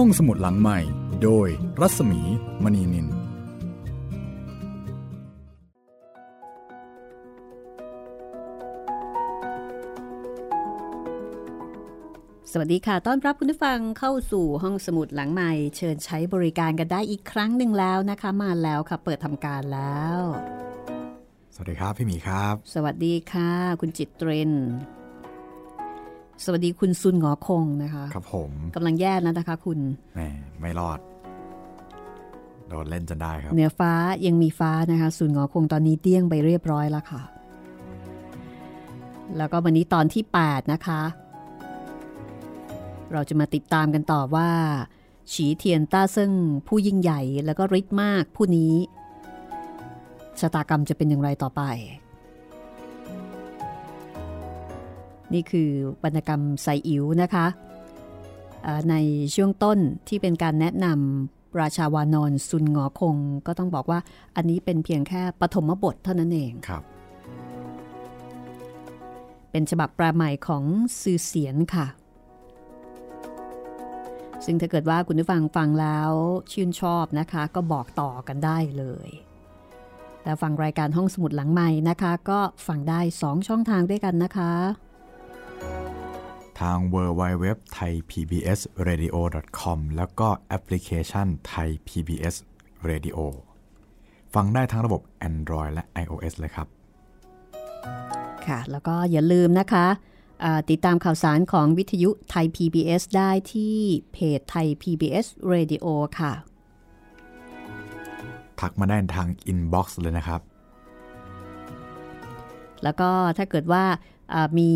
ห้องสมุดหลังใหม่ โดยรัศมีมณีนิน สวัสดีค่ะ ต้อนรับคุณผู้ฟังเข้าสู่ห้องสมุดหลังใหม่ เชิญใช้บริการกันได้อีกครั้งหนึ่งแล้วนะคะ มาแล้วค่ะ เปิดทำการแล้ว สวัสดีครับ พี่หมีครับ สวัสดีค่ะ คุณจิตเตรน สวัสดีคุณซุนหงอคงนะคะ ครับผมกำลังแย่แล้วนะคะคุณแหมไม่รอด โดนเล่นจนได้ครับ เหนือฟ้ายังมีฟ้านะคะซุนหงอคงตอนนี้เดี้ยงไปเรียบร้อยแล้วค่ะ แล้วก็วันนี้ตอนที่ 8 นะคะ เราจะมาติดตามกันต่อว่า ฉีเทียนต้าซึ่งผู้ยิ่งใหญ่แล้วก็ฤทธิ์มากผู้นี้ชะตากรรมจะเป็นอย่างไรต่อไป นี่คือวรรณกรรมไซอิ๋วนะคะอ่าในช่วงต้นที่เป็นการแนะนำราชาวานอนซุนหงอคง ก็ต้องบอกว่าอันนี้เป็นเพียงแค่ปฐมบทเท่านั้นเองครับ เป็นฉบับแปลใหม่ของซือเสียนค่ะ ซึ่งถ้าเกิดว่าคุณผู้ฟังฟังแล้วชื่นชอบนะคะ ก็บอกต่อกันได้เลยแต่ฟังรายการห้องสมุดหลังใหม่นะคะ ก็ฟังได้ 2 ช่องทางด้วยกันนะคะ ทาง w w w t h a i PBS Radio com แล้วก็แอปพลิเคชันไทย PBS Radio ฟังได้ทั้งระบบ Android และ iOS เลยครับ ค่ะ แล้วก็อย่าลืมนะคะอ่าติดตามข่าวสารของวิทยุไทย PBS ได้ที่เพจไทย PBS Radio ค่ะ ทักมาได้ทาง Inbox เลยนะครับ แล้วก็ถ้าเกิดว่าอ่า มี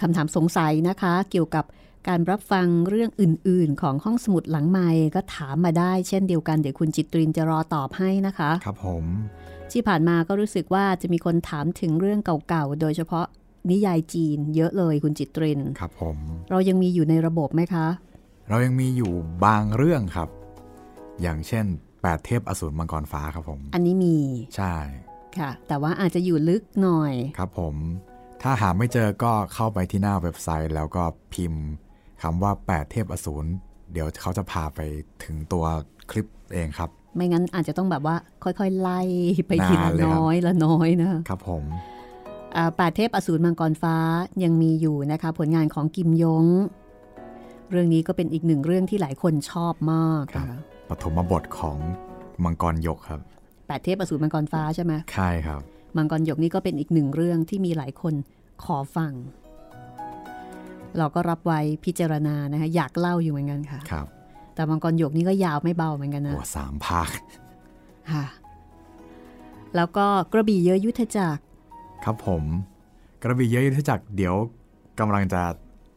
คำถามสงสัยนะคะ เกี่ยวกับการรับฟังเรื่องอื่น ๆ ของห้องสมุดหลังไม้ก็ถามมาได้เช่นเดียวกันเดี๋ยวคุณจิตรินจะรอตอบให้นะคะ ครับผม ที่ผ่านมาก็รู้สึกว่าจะมีคนถามถึงเรื่องเก่าๆ โดยเฉพาะนิยายจีน เยอะเลยคุณจิตรินครับผม เรายังมีอยู่ในระบบไหมคะ เรายังมีอยู่บางเรื่องครับ อย่างเช่น8เทพอสูรมังกรฟ้าครับผม อันนี้มี ใช่ ค่ะ แต่ว่าอาจจะอยู่ลึกหน่อย ครับผม ถ้าหาไม่เจอก็เข้าไปที่หน้าเว็บไซต์ แล้วก็พิมพ์คำว่า 8 เทพอสูรเดี๋ยวเขาจะพาไปถึงตัวคลิปเองครับ ไม่งั้นอาจจะต้องแบบว่าค่อยๆ ไล่ไปทีละนานเลยครับน้อยละน้อยนะครับผมอ่าแปดเทพอสูรมังกรฟ้ายังมีอยู่นะคะผลงานของกิมยง เรื่องนี้ก็เป็นอีกหนึ่งเรื่องที่หลายคนชอบมากครับนะคะปฐมบทของมังกรยกครับแปดเทพอสูรมังกรฟ้าใช่ไหมใช่ครับ มังกรหยกนี่ก็เป็นอีกหนึ่งเรื่องที่มีหลายคน ขอฟัง เราก็รับไว้พิจารณานะคะอยากเล่าอยู่เหมือนกันค่ะครับ แต่มังกรหยกนี่ก็ยาวไม่เบาเหมือนกันนะหัวสามภาคค่ะแล้วก็กระบี่เยอะยุทธจักร ครับผม กระบี่เยอะยุทธจักรเดี๋ยวกำลังจะ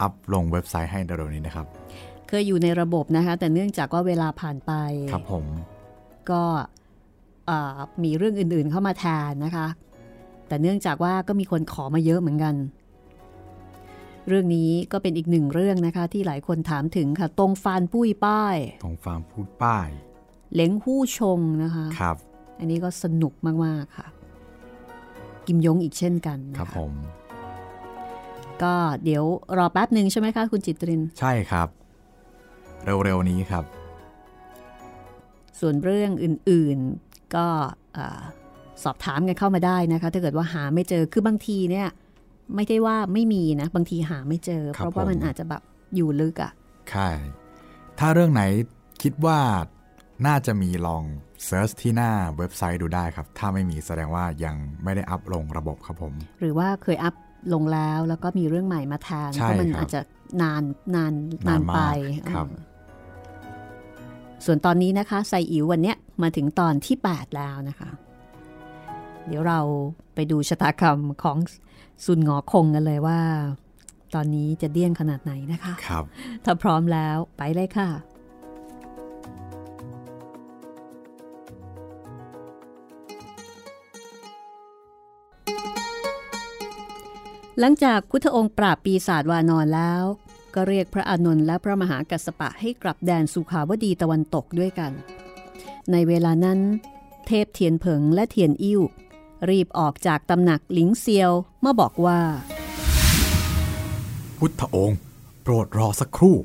อัพลงเว็บไซต์ให้เร็วๆนี้นะครับ เคยอยู่ในระบบนะคะ แต่เนื่องจากว่าเวลาผ่านไป ครับผม ก็เอ่อมีเรื่องอื่นๆเข้ามาแทนนะคะ แต่เนื่องจากว่าก็มีคนขอมาเยอะเหมือนกัน เรื่องนี้ก็เป็นอีกหนึ่งเรื่องนะคะ ที่หลายคนถามถึงค่ะ ตรงฟานปุ้ยป้ายตรงฟาร์มพูดป้ายเล้งหู้ชงนะคะครับ อันนี้ก็สนุกมากๆค่ะ กิมยงอีกเช่นกันนะะครับผม ก็เดี๋ยวรอแป๊บหนึ่งใช่ไหมคะคุณจิตริน ใช่ครับ เร็วๆนี้ครับ ส่วนเรื่องอื่นๆก็อ่า สอบถามกันเข้ามาได้นะคะถ้าเกิดว่าหาไม่เจอคือบางทีเนี่ยไม่ได้ว่าไม่มีนะ บางทีหาไม่เจอครับเพราะว่าผมมันอาจจะแบบอยู่ลึกอะ่ะใช่ถ้าเรื่องไหนคิดว่าน่าจะมีลอง search ที่หน้าเว็บไซต์ดูได้ครับ ถ้าไม่มีแสดงว่ายังไม่ได้อัพลงระบบครับผม หรือว่าเคยอัพลงแล้วแล้วก็มีเรื่องใหม่มาแทนใช่เพราะมันครับอาจจะนานนานนานไปมากครับเออส่วนตอนนี้นะคะไซอิ๋ววันเนี้ยมาถึงตอนที่ 8 แล้วนะคะ เดี๋ยวเราไปดูชะตากรรมของซุนหงอคงกันเลยว่า ตอนนี้จะเดี้ยงขนาดไหนนะคะครับถ้าพร้อมแล้วไปเลยค่ะหลังจากพุทธองค์ปราบปีศาจวานอนแล้ว ก็เรียกพระอานนท์และพระมหากัสสปะให้กลับแดนสุขาวดีตะวันตกด้วยกัน ในเวลานั้น เทพเทียนเผิงและเทียนอิ่ว รีบออกจากตำหนักหลิงเซียวมาบอกว่า พุทธองค์โปรดรอสักครู่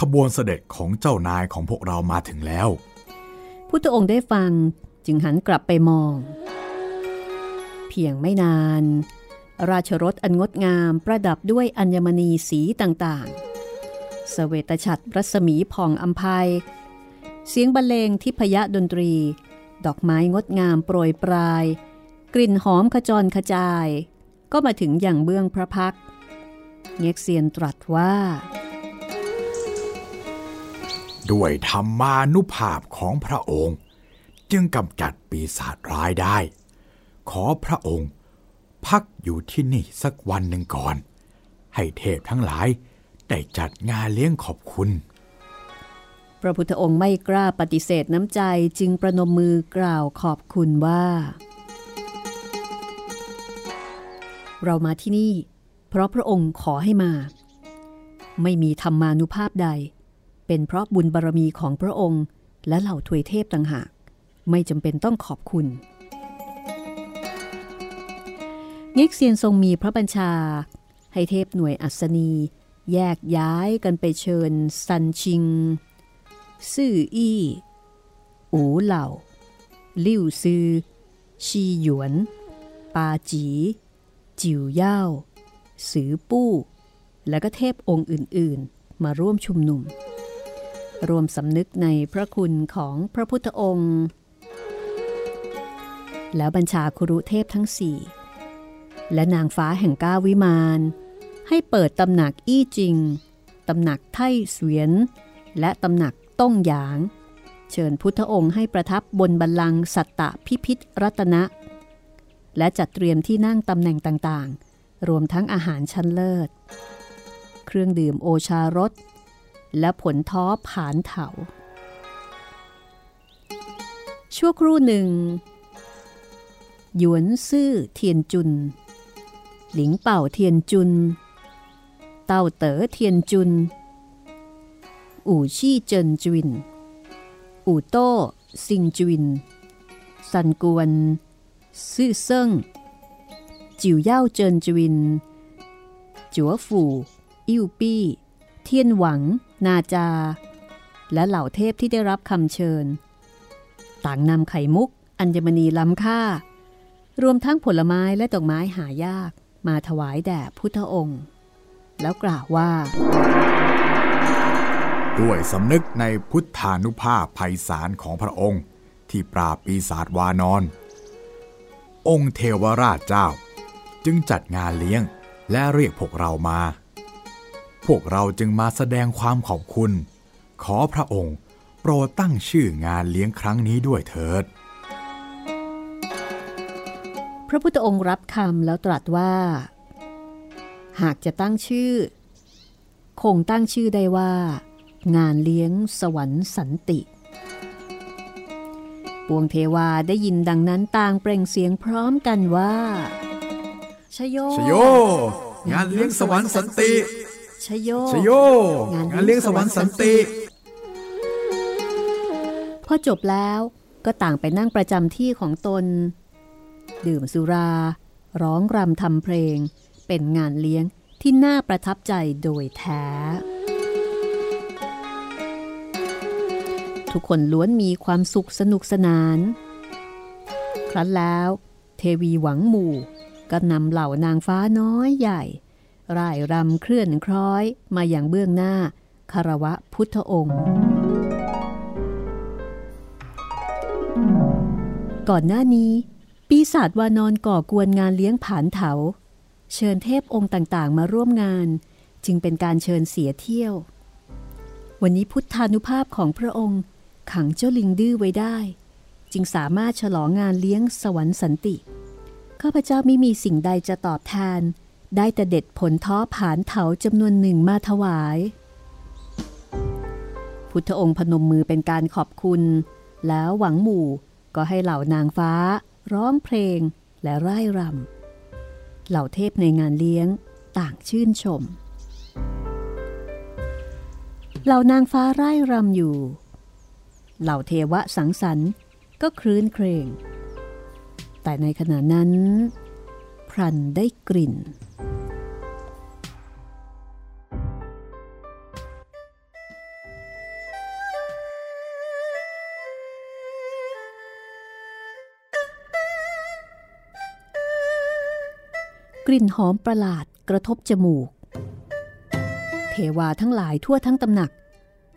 ขบวนเสด็จของเจ้านายของพวกเรามาถึงแล้ว พุทธองค์ได้ฟังจึงหันกลับไปมอง เพียงไม่นาน ราชรถอันงดงามประดับด้วยอัญมณีสีต่างๆ สเวตฉัตรรัศมีผ่องอัมภัย เสียงบรรเลงทิพยดนตรี ดอกไม้งดงามโปรยปลาย กลิ่นหอมขจรขจาย ก็มาถึงอย่างเบื้องพระพักเง็กเซียนตรัสว่า ด้วยธรรมานุภาพของพระองค์ จึงกำจัดปีศาจร้ายได้ ขอพระองค์ พักอยู่ที่นี่สักวันหนึ่งก่อน ให้เทพทั้งหลายได้จัดงานเลี้ยงขอบคุณ พระพุทธองค์ไม่กล้าปฏิเสธน้ำใจจึงประนมมือกล่าวขอบคุณว่า เรามาที่นี่ เพราะพระองค์ขอให้มา ไม่มีธรรมานุภาพใด เป็นเพราะบุญบารรมีของพระองค์ และเหล่าทวยเทพต่างหาก ไม่จำเป็นต้องขอบคุณเง็กเซียนทรงมีพระบัญชา ให้เทพหน่วยอัศนี แยกย้ายกันไปเชิญซันชิง ซื่ออี้อูเหล่า ลิ่วซือ ชีหยวน ปาจี จิวเย่าสือปู้ และก็เทพองค์อื่นๆ มาร่วมชุมนุม รวมสำนึกในพระคุณของพระพุทธองค์ แล้วบัญชาครุเทพทั้งสี่และนางฟ้าแห่งก้าวิมานให้เปิดตำหนักอี้จิง ตำหนักไท่เสวียน และตำหนักต้งหยาง เชิญพุทธองค์ให้ประทับบนบัลลังก์สัตตะพิพิธรัตนะ และจัดเตรียมที่นั่งตำแหน่งต่างๆ รวมทั้งอาหารชั้นเลิศ เครื่องดื่มโอชารส และผลท้อผานเถา ชั่วครู่หนึ่ง หยวนซื่อเทียนจุน หลิงเป่าเทียนจุน เต้าเต๋อเทียนจุน อู่ชี่เจินจวินอู่โต้ซิงจวินสันกวน ซื่อเซิ่ง จิ๋วเย่าเจินจวิน จัวฝู่อิ่วปี้ เทียนหวัง นาจา และเหล่าเทพที่ได้รับคำเชิญ ต่างนำไข่มุก อัญมณีล้ำค่า รวมทั้งผลไม้และดอกไม้หายากมาถวายแด่พุทธองค์ แล้วกล่าวว่า ด้วยสำนึกในพุทธานุภาพไพศาลของพระองค์ ที่ปราบปีศาจวานอน องค์เทวราชเจ้า จึงจัดงานเลี้ยงและเรียกพวกเรามา พวกเราจึงมาแสดงความขอบคุณ ขอพระองค์โปรดตั้งชื่องานเลี้ยงครั้งนี้ด้วยเถิด พระพุทธองค์รับคำแล้วตรัสว่า หากจะตั้งชื่อ คงตั้งชื่อได้ว่า งานเลี้ยงสวรรค์สันติ ปวงเทวาได้ยินดังนั้นต่างเปล่งเสียงพร้อมกันว่าชโยชโย งานเลี้ยงสวรรค์สันติชโยชโย งานเลี้ยงสวรรค์สันติพอจบแล้วก็ต่างไปนั่งประจำที่ของตน ดื่มสุรา ร้องรำทำเพลง เป็นงานเลี้ยงที่น่าประทับใจโดยแท้ ทุกคนล้วนมีความสุขสนุกสนาน ครั้นแล้ว เทวีหวังหมู่ ก็นำเหล่านางฟ้าน้อยใหญ่ ร่ายรำเคลื่อนคล้อยมาอย่างเบื้องหน้าคารวะพุทธองค์ ก่อนหน้านี้ ปีศาจวานอนก่อกวนงานเลี้ยงผานเถา เชิญเทพองค์ต่างๆ มาร่วมงาน จึงเป็นการเชิญเสียเที่ยว วันนี้พุทธานุภาพของพระองค์ ขังเจ้าลิงดื้อไว้ได้ จึงสามารถฉลองงานเลี้ยงสวรรค์สันติข้าพเจ้าไม่มีสิ่งใดจะตอบแทน ได้แต่เด็ดผลท้อผานเถาจำนวนหนึ่งมาถวาย พุทธองค์พนมมือเป็นการขอบคุณ แล้วหวังหมู่ก็ให้เหล่านางฟ้า ร้องเพลงและร่ายรำเหล่าเทพในงานเลี้ยงต่างชื่นชม เหล่านางฟ้าร่ายรำอยู่ เหล่าเทวะสังสรรค์ก็คลื้นเครง แต่ในขณะนั้น พรันได้กลิ่น กลิ่นหอมประหลาดกระทบจมูก เทวาทั้งหลายทั่วทั้งตำหนัก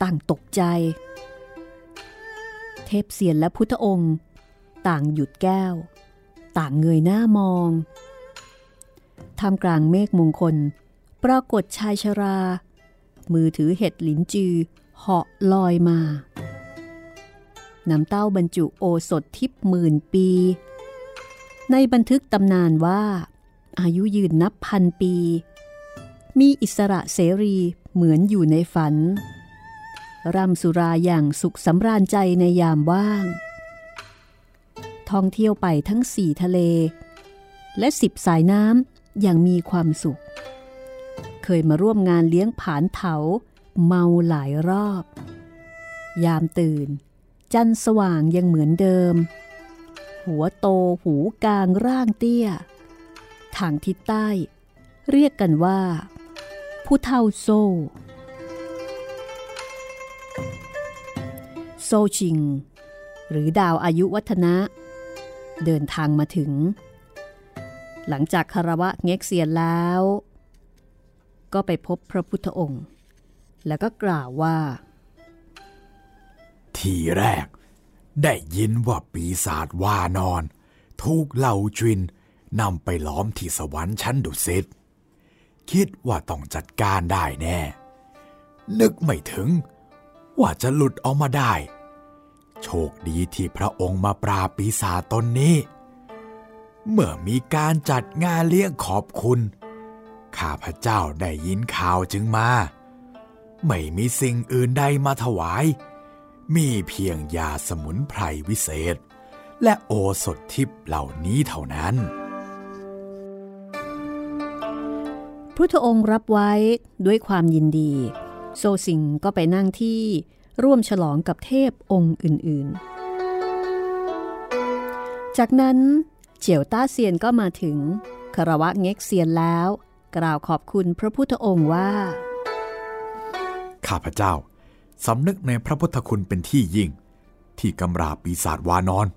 ต่างตกใจ เทพเสียนและพุทธองค์ ต่างหยุดแก้ว ต่างเงยหน้ามองท่ามกลางเมฆมงคล ปรากฏชายชรา มือถือเห็ดหลินจือเหาะลอยมา น้ำเต้าบรรจุโอสถทิพหมื่นปี ในบันทึกตำนานว่า อายุยืนนับพันปี มีอิสระเสรีเหมือนอยู่ในฝัน ร่ำสุราอย่างสุขสำราญใจในยามว่าง ท่องเที่ยวไปทั้งสี่ทะเล และสิบสายน้ำอย่างมีความสุข เคยมาร่วมงานเลี้ยงผานเถา เมาหลายรอบ ยามตื่น จันสว่างยังเหมือนเดิม หัวโตหูกลางร่างเตี้ย ทางทิศใต้ เรียกกันว่า ผู้เท่าโซ โซชิง หรือดาวอายุวัฒนะ เดินทางมาถึง หลังจากคารวะเง็กเซียนแล้ว ก็ไปพบพระพุทธองค์ แล้วก็กล่าวว่า ทีแรก ได้ยินว่าปีศาจว่านอน ถูกเหล่าจินนำไปล้อมที่สวรรค์ชั้นดุสิตคิดว่าต้องจัดการได้แน่ นึกไม่ถึงว่าจะหลุดออกมาได้ โชคดีที่พระองค์มาปราบปีศาจตนนี้ เมื่อมีการจัดงานเลี้ยงขอบคุณ ข้าพเจ้าได้ยินข่าวจึงมา ไม่มีสิ่งอื่นใดมาถวาย มีเพียงยาสมุนไพรวิเศษ และโอสถทิพเหล่านี้เท่านั้น พุทธองค์รับไว้ด้วยความยินดี โซสิงก็ไปนั่งที่ ร่วมฉลองกับเทพองค์อื่นๆ จากนั้นเจียวต้าเซียนก็มาถึงคารวะเง็กเซียนแล้ว กล่าวขอบคุณพระพุทธองค์ว่า ข้าพเจ้าสำนึกในพระพุทธคุณเป็นที่ยิ่ง ที่กำราบปีศาจวานอน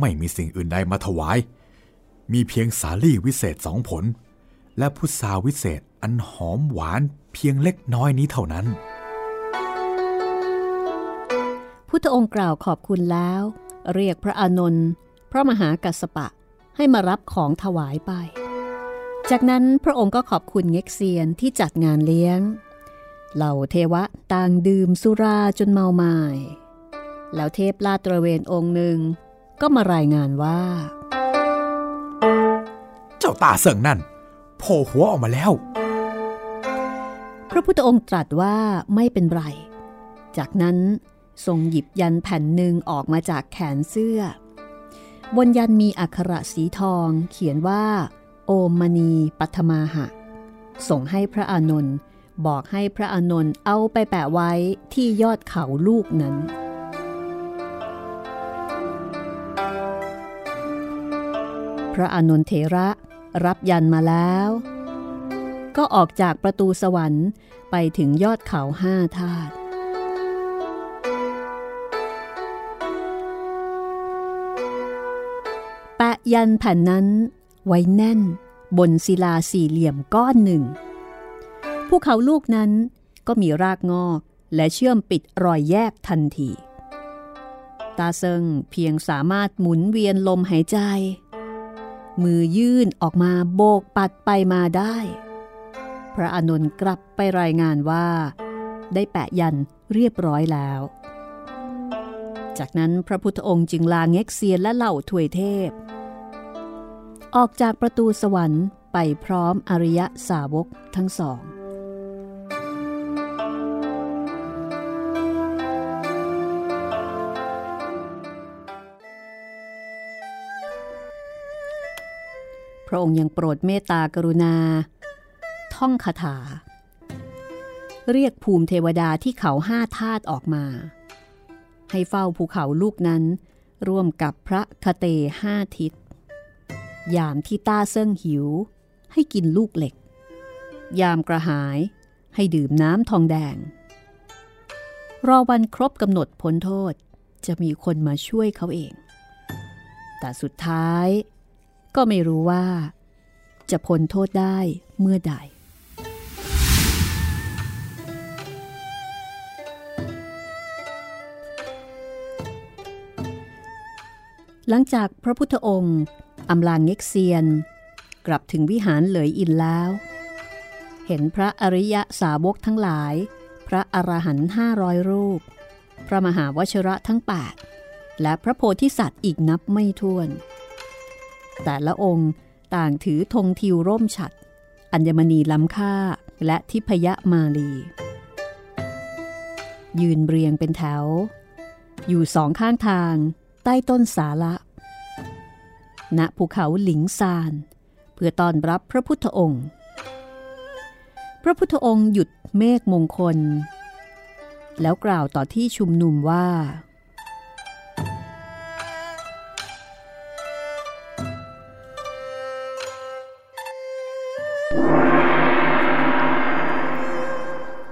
ไม่มีสิ่งอื่นใดมาถวาย มีเพียงสาลี่วิเศษสองผล และพุทราวิเศษอันหอมหวานเพียงเล็กน้อยนี้เท่านั้น พุทธองค์กล่าวขอบคุณแล้ว เรียกพระอานนท์พระมหากัสสปะให้มารับของถวายไป จากนั้นพระองค์ก็ขอบคุณเง็กเซียนที่จัดงานเลี้ยง เหล่าเทวะต่างดื่มสุราจนเมาไมา้แล้วเทพลาดตระเวนองค์หนึ่ง ก็มารายงานว่า เจ้าตาเสิงนั่นโผล่หัวออกมาแล้ว พระพุทธองค์ตรัสว่าไม่เป็นไร จากนั้น ทรงหยิบยันแผ่นหนึ่งออกมาจากแขนเสื้อ บนยันมีอักขระสีทองเขียนว่า โอมมณีปัทมาหะ ส่งให้พระอานนท์บอกให้พระอานนท์เอาไปแปะไว้ที่ยอดเขาลูกนั้น พระอานนท์เถระรับยันมาแล้ว ก็ออกจากประตูสวรรค์ไปถึงยอดเขาห้าธาตุ ยันแผ่นนั้นไว้แน่นบนศิลาสี่เหลี่ยมก้อนหนึ่ง ภูเขาลูกนั้นก็มีรากงอกและเชื่อมปิดรอยแยกทันที ตาเซิงเพียงสามารถหมุนเวียนลมหายใจ มือยื่นออกมาโบกปัดไปมาได้ พระอานนท์กลับไปรายงานว่า ได้แปะยันเรียบร้อยแล้ว จากนั้นพระพุทธองค์จึงลาเง็กเซียนและเหล่าถวยเทพ ออกจากประตูสวรรค์ไปพร้อมอริยสาวกทั้งสอง พระองค์ยังโปรดเมตตากรุณา ท่องคาถา เรียกภูมิเทวดาที่เขาห้าธาตุออกมา ให้เฝ้าภูเขาลูกนั้น ร่วมกับพระคเตห้าทิศ ยามที่ต้าเซิ่งหิว ให้กินลูกเหล็ก ยามกระหายให้ดื่มน้ำทองแดง รอวันครบกำหนดพ้นโทษจะมีคนมาช่วยเขาเอง แต่สุดท้ายก็ไม่รู้ว่า จะพ้นโทษได้เมื่อใด หลังจากพระพุทธองค์ อำลางเง็กเซียน กลับถึงวิหารเหลยอินแล้ว เห็นพระอริยะสาวกทั้งหลาย พระอรหันต์ห้าร้อยรูป พระมหาวชระทั้ง 8 และพระโพธิสัตว์อีกนับไม่ถ้วน แต่ละองค์ต่างถือธงทิวร่มฉัด อัญมณีล้ำค่าและทิพยมาลี ยืนเรียงเป็นแถว อยู่สองข้างทางใต้ต้นสาละ ณภูเขาหลิงซาน เพื่อต้อนรับพระพุทธองค์ พระพุทธองค์หยุดเมฆมงคล แล้วกล่าวต่อที่ชุมนุมว่า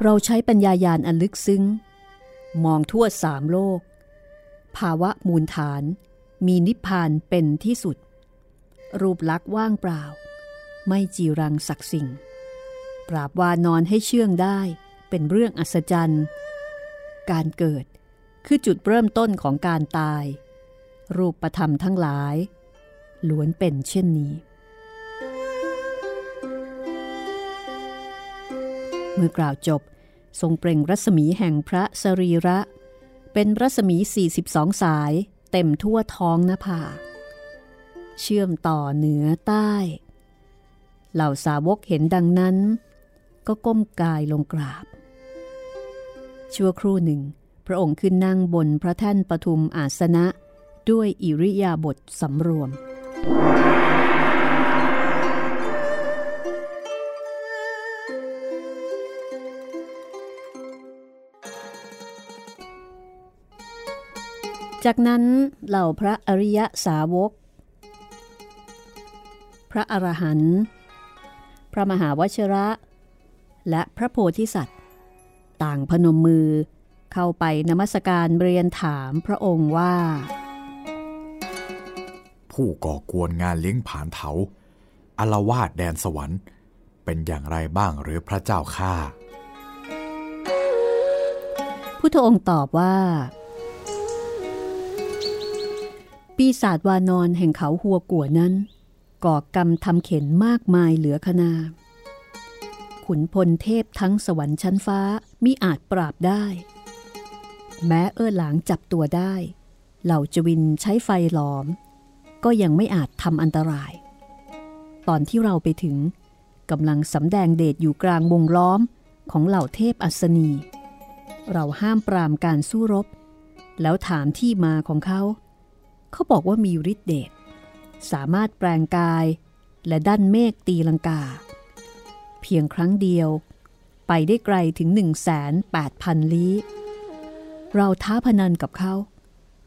เราใช้ปัญญายาณอันลึกซึ้ง มองทั่วสามโลก ภาวะมูลฐาน มีนิพพานเป็นที่สุด รูปลักษ์ว่างเปล่า ไม่จีรังศักดิ์สิ่ง ปราบวานอนให้เชื่องได้เป็นเรื่องอัศจรรย์ การเกิดคือจุดเริ่มต้นของการตาย รูปประธรรมทั้งหลายล้วนเป็นเช่นนี้ เมื่อกล่าวจบทรงเปล่งรัศมีแห่งพระสรีระ เป็นรัศมี 42 สายเต็มทั่วท้องนภา เชื่อมต่อเหนือใต้ เหล่าสาวกเห็นดังนั้น ก็ก้มกายลงกราบ ชั่วครู่หนึ่ง พระองค์ขึ้นนั่งบนพระแท่นปทุมอาสนะด้วยอิริยาบถสำรวม จากนั้นเหล่าพระอริยสาวก พระอรหันต์พระมหาวชระ และพระโพธิสัตว์ ต่างพนมมือเข้าไปนมัสการเรียนถามพระองค์ว่า ผู้ก่อกวนงานเลี้ยงผานเถาอารวาสแดนสวรรค์ เป็นอย่างไรบ้างหรือพระเจ้าข้าพุทธองค์ตอบว่า ปีศาจวานอนแห่งเขาหัวกัวนั้น ก่อกรรมทำเข็นมากมายเหลือขนา ขุนพลเทพทั้งสวรรค์ชั้นฟ้ามิอาจปราบได้ แม้เอื้อหลางจับตัวได้ เหล่าจวินใช้ไฟหลอม ก็ยังไม่อาจทำอันตราย ตอนที่เราไปถึงกำลังสำแดงเดชอยู่กลางวงล้อมของเหล่าเทพอัศนี เราห้ามปรามการสู้รบ แล้วถามที่มาของเขา เขาบอกว่ามีฤทธิเดช สามารถแปลงกายและดันเมฆตีลังกา เพียงครั้งเดียว ไปได้ไกลถึง 1 8 0 0 0 ลี้ เราท้าพนันกับเขา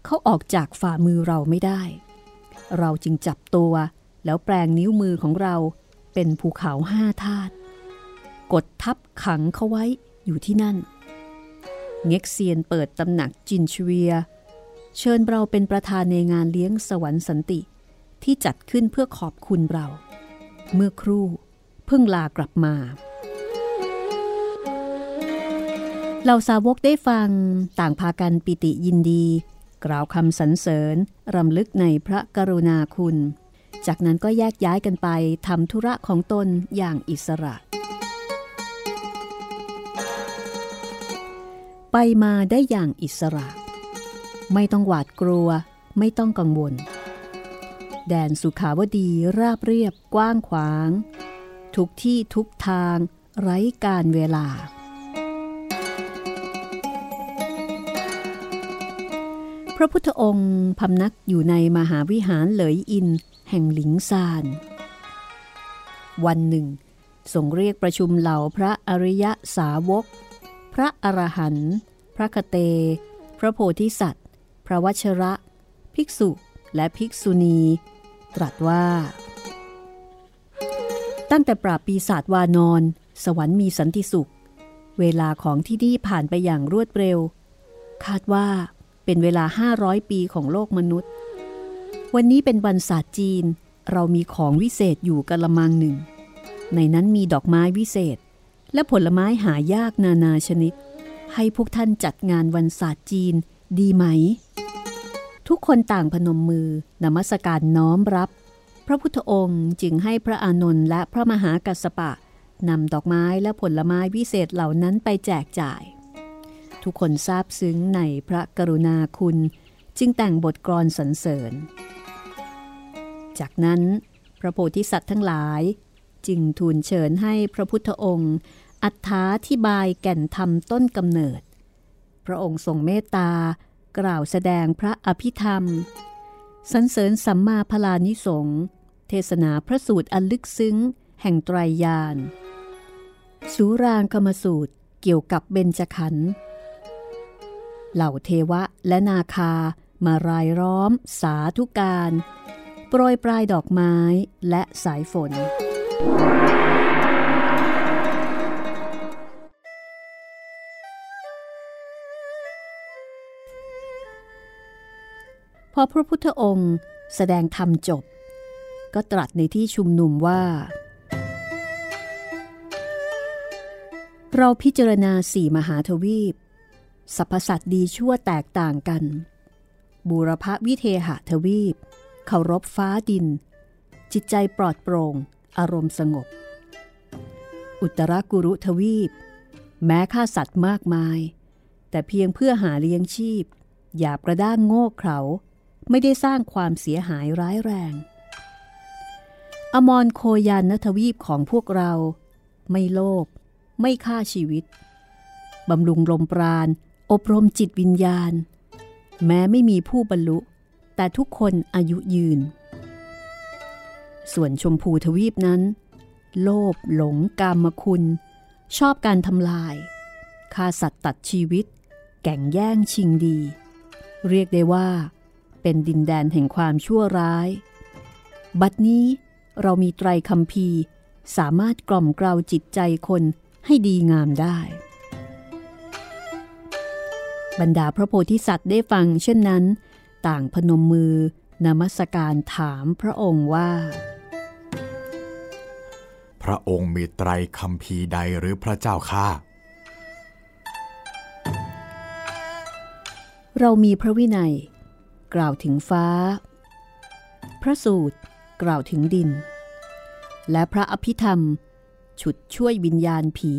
เขาออกจากฝ่ามือเราไม่ได้ เราจึงจับตัวแล้วแปลงนิ้วมือของเราเป็นภูเขาห้าธาตุกดทับขังเขาไว้อยู่ที่นั่น เง็กเซียนเปิดตำหนักจินชเวีย เชิญเราเป็นประธานในงานเลี้ยงสวรรค์สันติ ที่จัดขึ้นเพื่อขอบคุณเรา เมื่อครู่เพิ่งลากลับมาเหล่าสาวกได้ฟังต่างพากันปิติยินดี กล่าวคำสรรเสริญรำลึกในพระกรุณาคุณ จากนั้นก็แยกย้ายกันไปทำธุระของตนอย่างอิสระ ไปมาได้อย่างอิสระ ไม่ต้องหวาดกลัว ไม่ต้องกังวล แดนสุขาวดีราบเรียบกว้างขวาง ทุกที่ทุกทางไร้การเวลา พระพุทธองค์พำนักอยู่ในมหาวิหารเหลยอิน แห่งหลิงซาน วันหนึ่งทรงเรียกประชุมเหล่าพระอริยสาวก พระอรหันต์พระคเต พระโพธิสัตว์ พระวชระ ภิกษุและภิกษุณี ตรัสว่า ตั้งแต่ปราบปีศาจวานอน สวรรค์มีสันติสุข เวลาของที่นี่ผ่านไปอย่างรวดเร็ว คาดว่าเป็นเวลา 500 ปีของโลกมนุษย์ วันนี้เป็นวันศาสตร์จีน เรามีของวิเศษอยู่กระมังหนึ่ง ในนั้นมีดอกไม้วิเศษ และผลไม้หายากนานาชนิด ให้พวกท่านจัดงานวันศาสตร์จีนดีไหม ทุกคนต่างพนมมือนมัสการน้อมรับ พระพุทธองค์จึงให้พระอานนท์และพระมหากัสสปะนำดอกไม้และผลไม้วิเศษเหล่านั้นไปแจกจ่าย ทุกคนซาบซึ้งในพระกรุณาคุณ จึงแต่งบทกรสรรเสริญ จากนั้น พระโพธิสัตว์ทั้งหลาย จึงทูลเชิญให้พระพุทธองค์ อัธาธิบายแก่นธรรมต้นกำเนิด พระองค์ทรงเมตตา กล่าวแสดงพระอภิธรรมสรรเสริญสัมมาพลานิสงเทศนาพระสูตรอันลึกซึ้ง แห่งไตรยาน สูรางกรรมสูตรเกี่ยวกับเบญจขันธ์เหล่าเทวะและนาคามารายล้อม สาธุการ โปรยปลายดอกไม้และสายฝน พอพระพุทธองค์แสดงธรรมจบ ก็ตรัสในที่ชุมนุมว่า เราพิจารณาสี่มหาทวีปสรรพสัตว์ดีชั่วแตกต่างกัน บูรพวิเทหทวีปเคารพฟ้าดิน จิตใจปลอดโปร่ง อารมณ์สงบ อุตรกุรุทวีป แม้ฆ่าสัตว์มากมาย แต่เพียงเพื่อหาเลี้ยงชีพ อย่ากระด้างโง่เขลา ไม่ได้สร้างความเสียหายร้ายแรง อมรโคยานนทวีปของพวกเรา ไม่โลภไม่ฆ่าชีวิตบำรุงลมปราณ อบรมจิตวิญญาณ แม้ไม่มีผู้บรรลุ แต่ทุกคนอายุยืน ส่วนชมพูทวีปนั้น โลภหลงกามคุณ ชอบการทำลายฆ่าสัตว์ตัดชีวิต แก่งแย่งชิงดี เรียกได้ว่า เป็นดินแดนแห่งความชั่วร้าย บัดนี้เรามีไตรคัมภีร์สามารถกล่อมเกลาจิตใจคนให้ดีงามได้ บรรดาพระโพธิสัตว์ได้ฟังเช่นนั้น ต่างพนมมือนมัสการถามพระองค์ว่า พระองค์มีไตรคำพีใดหรือพระเจ้าข้าเรามีพระวินัย กล่าวถึงฟ้า พระสูตรกล่าวถึงดิน และพระอภิธรรม ฉุดช่วยวิญญาณผี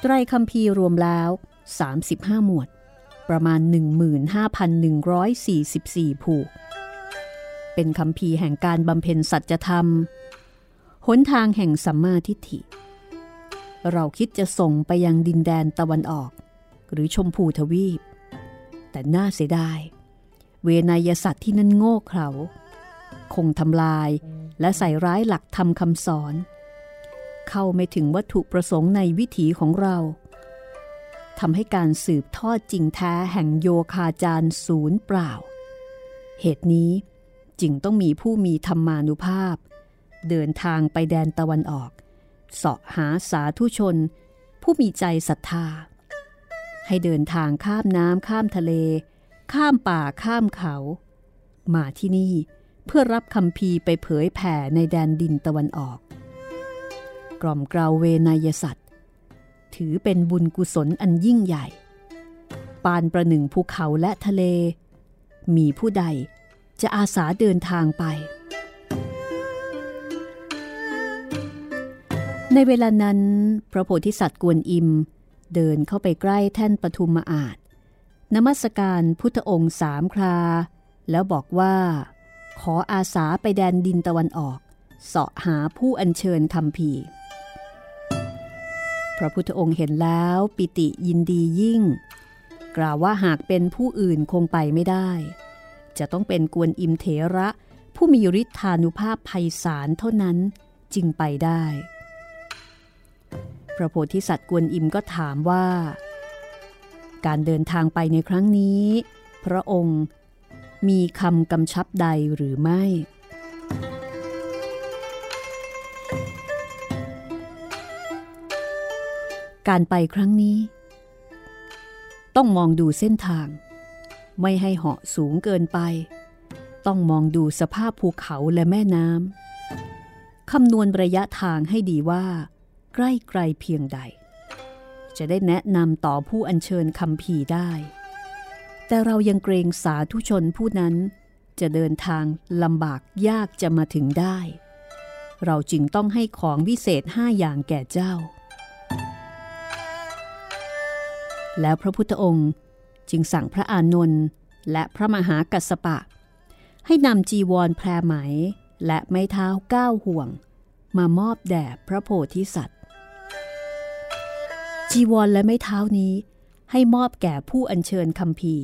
ไตรคำพีรวมแล้ว 35 หมวด ประมาณ 15,144 ผูก เป็นคำพีแห่งการบำเพ็ญสัจธรรม หนทางแห่งสัมมาทิฏฐิ เราคิดจะส่งไปยังดินแดนตะวันออก หรือชมพูทวีป แต่น่าเสียดาย เวนยสัตว์ที่นั่นโง่เขลาคงทำลายและใส่ร้ายหลักธรรมคำสอน เข้าไม่ถึงวัตถุประสงค์ในวิถีของเราทำให้การสืบทอดจริงแท้แห่งโยคาจารศูนย์เปล่า เหตุนี้จึงต้องมีผู้มีธรรมานุภาพ เดินทางไปแดนตะวันออกเสาะหาสาธุชน ผู้มีใจศรัทธา ให้เดินทางข้ามน้ำข้ามทะเล ข้ามป่าข้ามเขา มาที่นี่เพื่อรับคำพีไปเผยแผ่ในแดนดินตะวันออก กล่อมกราวเวนยสัตว์ ถือเป็นบุญกุศลอันยิ่งใหญ่ ปานประหนึ่งภูเขาและทะเล มีผู้ใดจะอาสาเดินทางไป ในเวลานั้น พระโพธิสัตว์กวนอิม เดินเข้าไปใกล้แท่นปทุมมาอาจ นมัสการพุทธองค์สามครา แล้วบอกว่า ขออาสาไปแดนดินตะวันออก เสาะหาผู้อัญเชิญคำพีพระพุทธองค์เห็นแล้วปิติยินดียิ่ง กล่าวว่าหากเป็นผู้อื่นคงไปไม่ได้ จะต้องเป็นกวนอิมเถระผู้มีฤทธานุภาพภัยสารเท่านั้นจึงไปได้ พระโพธิสัตว์กวนอิมก็ถามว่า การเดินทางไปในครั้งนี้ พระองค์มีคำกำชับใดหรือไม่ การไปครั้งนี้ ต้องมองดูเส้นทาง ไม่ให้เหาะสูงเกินไป ต้องมองดูสภาพภูเขาและแม่น้ำคำนวณระยะทางให้ดีว่า ใกล้ไกลเพียงใด จะได้แนะนำต่อผู้อัญเชิญคำพีได้ แต่เรายังเกรงสาธุชนผู้นั้น จะเดินทางลำบากยากจะมาถึงได้ เราจึงต้องให้ของวิเศษห้าอย่างแก่เจ้า แล้วพระพุทธองค์จึงสั่งพระอานนท์และพระมหากัสสปะ ให้นำจีวรแพรไหม และไม้เท้าก้าวห่วง มามอบแด่พระโพธิสัตว์ จีวรและไม้เท้านี้ ให้มอบแก่ผู้อัญเชิญคำพี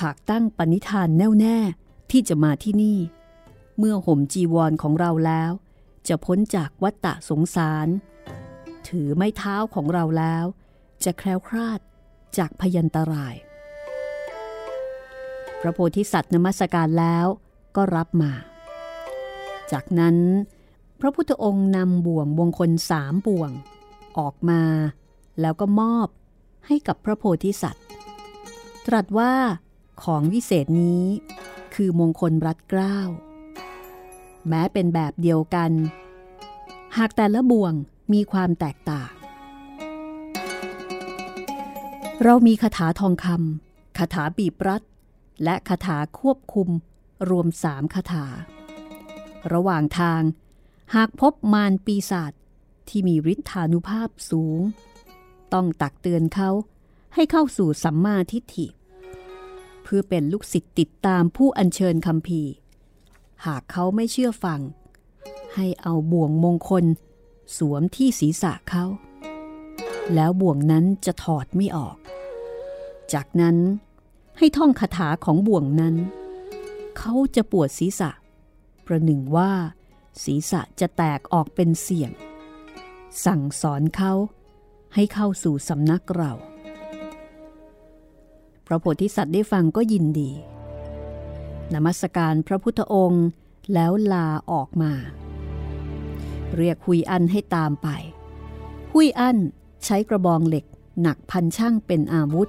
หากตั้งปณิธานแน่วแน่ที่จะมาที่นี่ เมื่อห่มจีวรของเราแล้ว จะพ้นจากวัฏฏะสงสาร ถือไม้เท้าของเราแล้ว จะแคล้วคลาดจากพยันตราย พระโพธิสัตว์นมัสการแล้วก็รับมา จากนั้น พระพุทธองค์นำบ่วงมงคลสามบ่วง ออกมา แล้วก็มอบให้กับพระโพธิสัตว์ ตรัสว่าของวิเศษนี้คือมงคลรัดเกล้า แม้เป็นแบบเดียวกัน หากแต่ละบ่วงมีความแตกต่าง เรามีคาถาทองคำคาถาบีบรัด และคาถาควบคุมรวมสามคาถา ระหว่างทางหากพบมารปีศาจที่มีฤทธานุภาพสูง ต้องตักเตือนเขาให้เข้าสู่สัมมาทิฏฐิ เพื่อเป็นลูกศิษย์ติดตามผู้อัญเชิญคำพีหากเขาไม่เชื่อฟัง ให้เอาบ่วงมงคล สวมที่ศีรษะเขา แล้วบ่วงนั้นจะถอดไม่ออก จากนั้นให้ท่องคาถาของบ่วงนั้น เขาจะปวดศีรษะ ประหนึ่งว่า ศีรษะจะแตกออกเป็นเสียง สั่งสอนเขา ให้เข้าสู่สำนักเราพระโพธิสัตว์ได้ฟังก็ยินดี นมัสการพระพุทธองค์แล้วลาออกมา เรียกหุยอันให้ตามไป หุยอันใช้กระบองเหล็กหนักพันช่างเป็นอาวุธ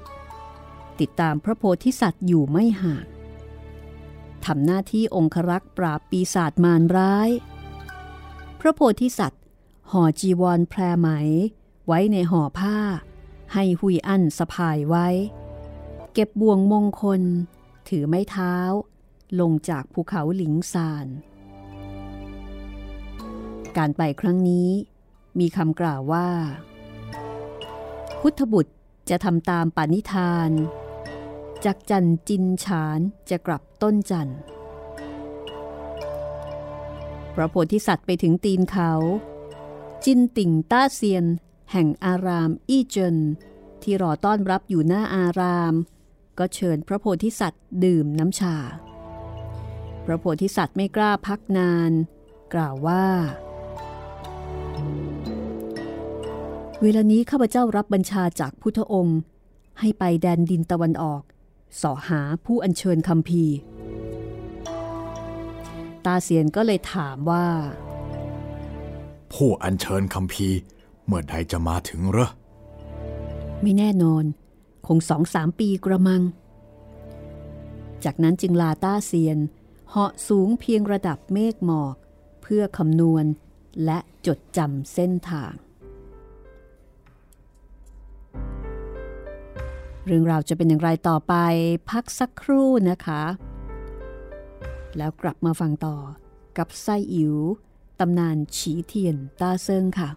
ติดตามพระโพธิสัตว์อยู่ไม่ห่างทำหน้าที่องครักษ์ปราบปีศาจมารร้าย พระโพธิสัตว์ห่อจีวรแพรไหม ไว้ในห่อผ้า ให้หุยอั้นสะพายไว้ เก็บบ่วงมงคล ถือไม้เท้า ลงจากภูเขาหลิงซาน การไปครั้งนี้มีคำกล่าวว่า พุทธบุตรจะทำตามปณิธานจากจันจินฉานจะกลับต้นจันพระโพธิสัตว์ไปถึงตีนเขา จินติ่งต้าเซียน แห่งอารามอี้เจินที่รอต้อนรับอยู่หน้าอาราม ก็เชิญพระโพธิสัตว์ดื่มน้ำชา พระโพธิสัตว์ไม่กล้าพักนาน กล่าวว่า เวลานี้ข้าพเจ้ารับบัญชาจากพุทธองค์ ให้ไปแดนดินตะวันออกสอหาผู้อัญเชิญคำพีตาเสียนก็เลยถามว่า ผู้อัญเชิญคำพีร เมื่อใดจะมาถึงเหรอ ไม่แน่นอน คงสองสามปีกระมัง จากนั้นจึงลาต้าเซียนเหาะสูงเพียงระดับเมฆหมอก เพื่อคำนวณและจดจำเส้นทาง เรื่องราวจะเป็นอย่างไรต่อไปพักสักครู่นะคะ แล้วกลับมาฟังต่อกับไส้อิ๋วตำนานฉีเทียนตาเซิงค่ะ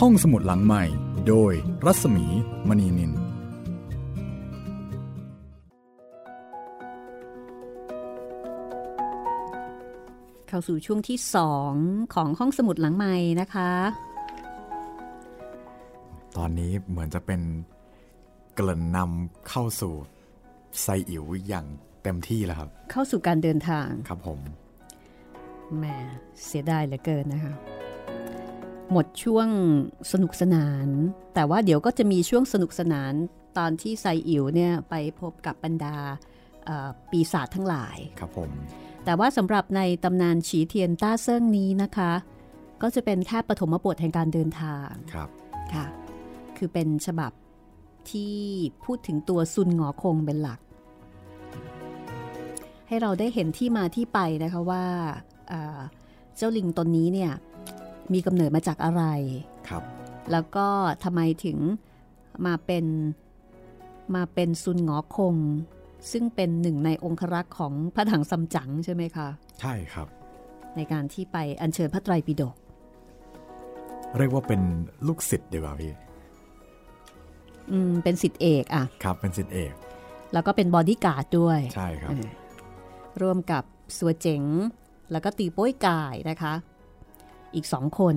ห้องสมุดหลังใหม่ โดยรัศมีมณีนิน เข้าสู่ช่วงที่2ของห้องสมุดหลังใหม่นะคะ ตอนนี้เหมือนจะเป็นเกริ่นนำเข้าสู่ไซอิ๋วอย่างเต็มที่แล้วครับ เข้าสู่การเดินทาง ครับผม แหมเสียดายเหลือเกินนะคะ หมดช่วงสนุกสนาน แต่ว่าเดี๋ยวก็จะมีช่วงสนุกสนานตอนที่ไซอิ๋วเนี่ยไปพบกับบรรดาเอ่อปีศาจทั้งหลาย ครับผม แต่ว่าสำหรับในตำนานฉีเทียนต้าเซิ่งนี้นะคะ ก็จะเป็นแค่ปฐมบทแห่งการเดินทาง ครับ ค่ะ คืคือเป็นฉบับที่พูดถึงตัวซุนหงอคงเป็นหลัก ให้เราได้เห็นที่มาที่ไปนะคะว่าเจ้าลิงตนนี้เนี่ย มีกำเนิดมาจากอะไรครับ แล้วก็ทำไมถึงมาเป็นมาเป็นซุนหงอคง ซึ่งเป็นหนึ่งในองครักษ์ของพระถังซัมจั๋งใช่ไหมคะ ใช่ครับ ในการที่ไปอัญเชิญพระไตรปิฎกเรียกว่าเป็นลูกศิษย์ดีกว่าพี่อืมเป็นศิษย์เอกอะครับเป็นศิษย์เอก แล้วก็เป็นบอดี้การ์ดด้วยใช่ครับร่วมกับสัวเจ๋งแล้วก็ตีโป้ยกายนะคะ อีกสองคน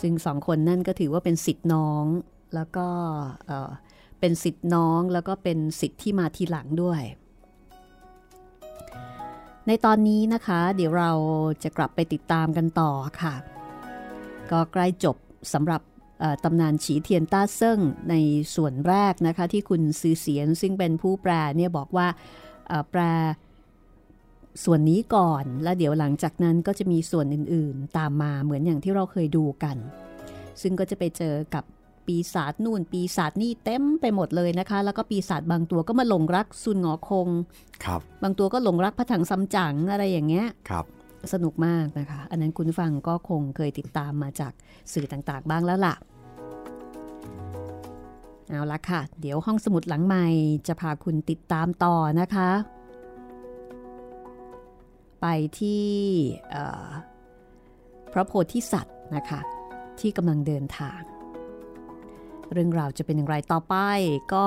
ซึ่งสองคนนั่นก็ถือว่าเป็นสิทธิ์น้อง แล้วก็เป็นสิทธิ์น้องแล้วก็เป็นสิทธิ์ที่มาทีหลังด้วย ในตอนนี้นะคะ เดี๋ยวเราจะกลับไปติดตามกันต่อค่ะ ก็ใกล้จบสำหรับตำนานฉีเทียนต้าเซิ่งในส่วนแรกนะคะ ที่คุณซือเสียนซึ่งเป็นผู้แปลเนี่ยบอกว่าแปล ส่วนนี้ก่อน แล้วเดี๋ยวหลังจากนั้นก็จะมีส่วนอื่นๆ ตามมาเหมือนอย่างที่เราเคยดูกัน ซึ่งก็จะไปเจอกับปีศาจนู่น ปีศาจนี่เต็มไปหมดเลยนะคะ แล้วก็ปีศาจบางตัวก็มาหลงรักซุนหงอคง ครับ บางตัวก็หลงรักพระถังซัมจั๋งอะไรอย่างเงี้ย ครับ สนุกมากนะคะ อันนั้นคุณฟังก็คงเคยติดตามมาจากสื่อต่างๆ บ้างแล้วล่ะ เอาละค่ะ เดี๋ยวห้องสมุดหลังใหม่จะพาคุณติดตามต่อนะคะ ไปที่พระโพธิสัตว์นะคะที่กำลังเดินทาง เรื่องราวจะเป็นอย่างไรต่อไป ก็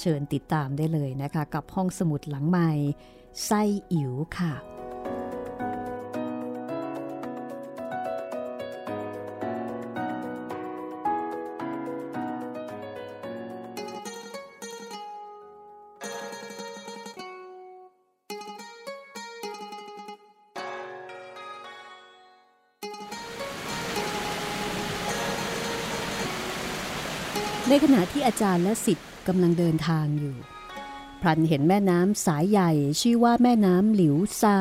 เชิญติดตามได้เลยนะคะ กับห้องสมุดหลังใหม่ไส้อิ๋วค่ะ ขณะที่อาจารย์และสิทธิ์กำลังเดินทางอยู่ พลันเห็นแม่น้ำสายใหญ่ชื่อว่าแม่น้ำหลิวซา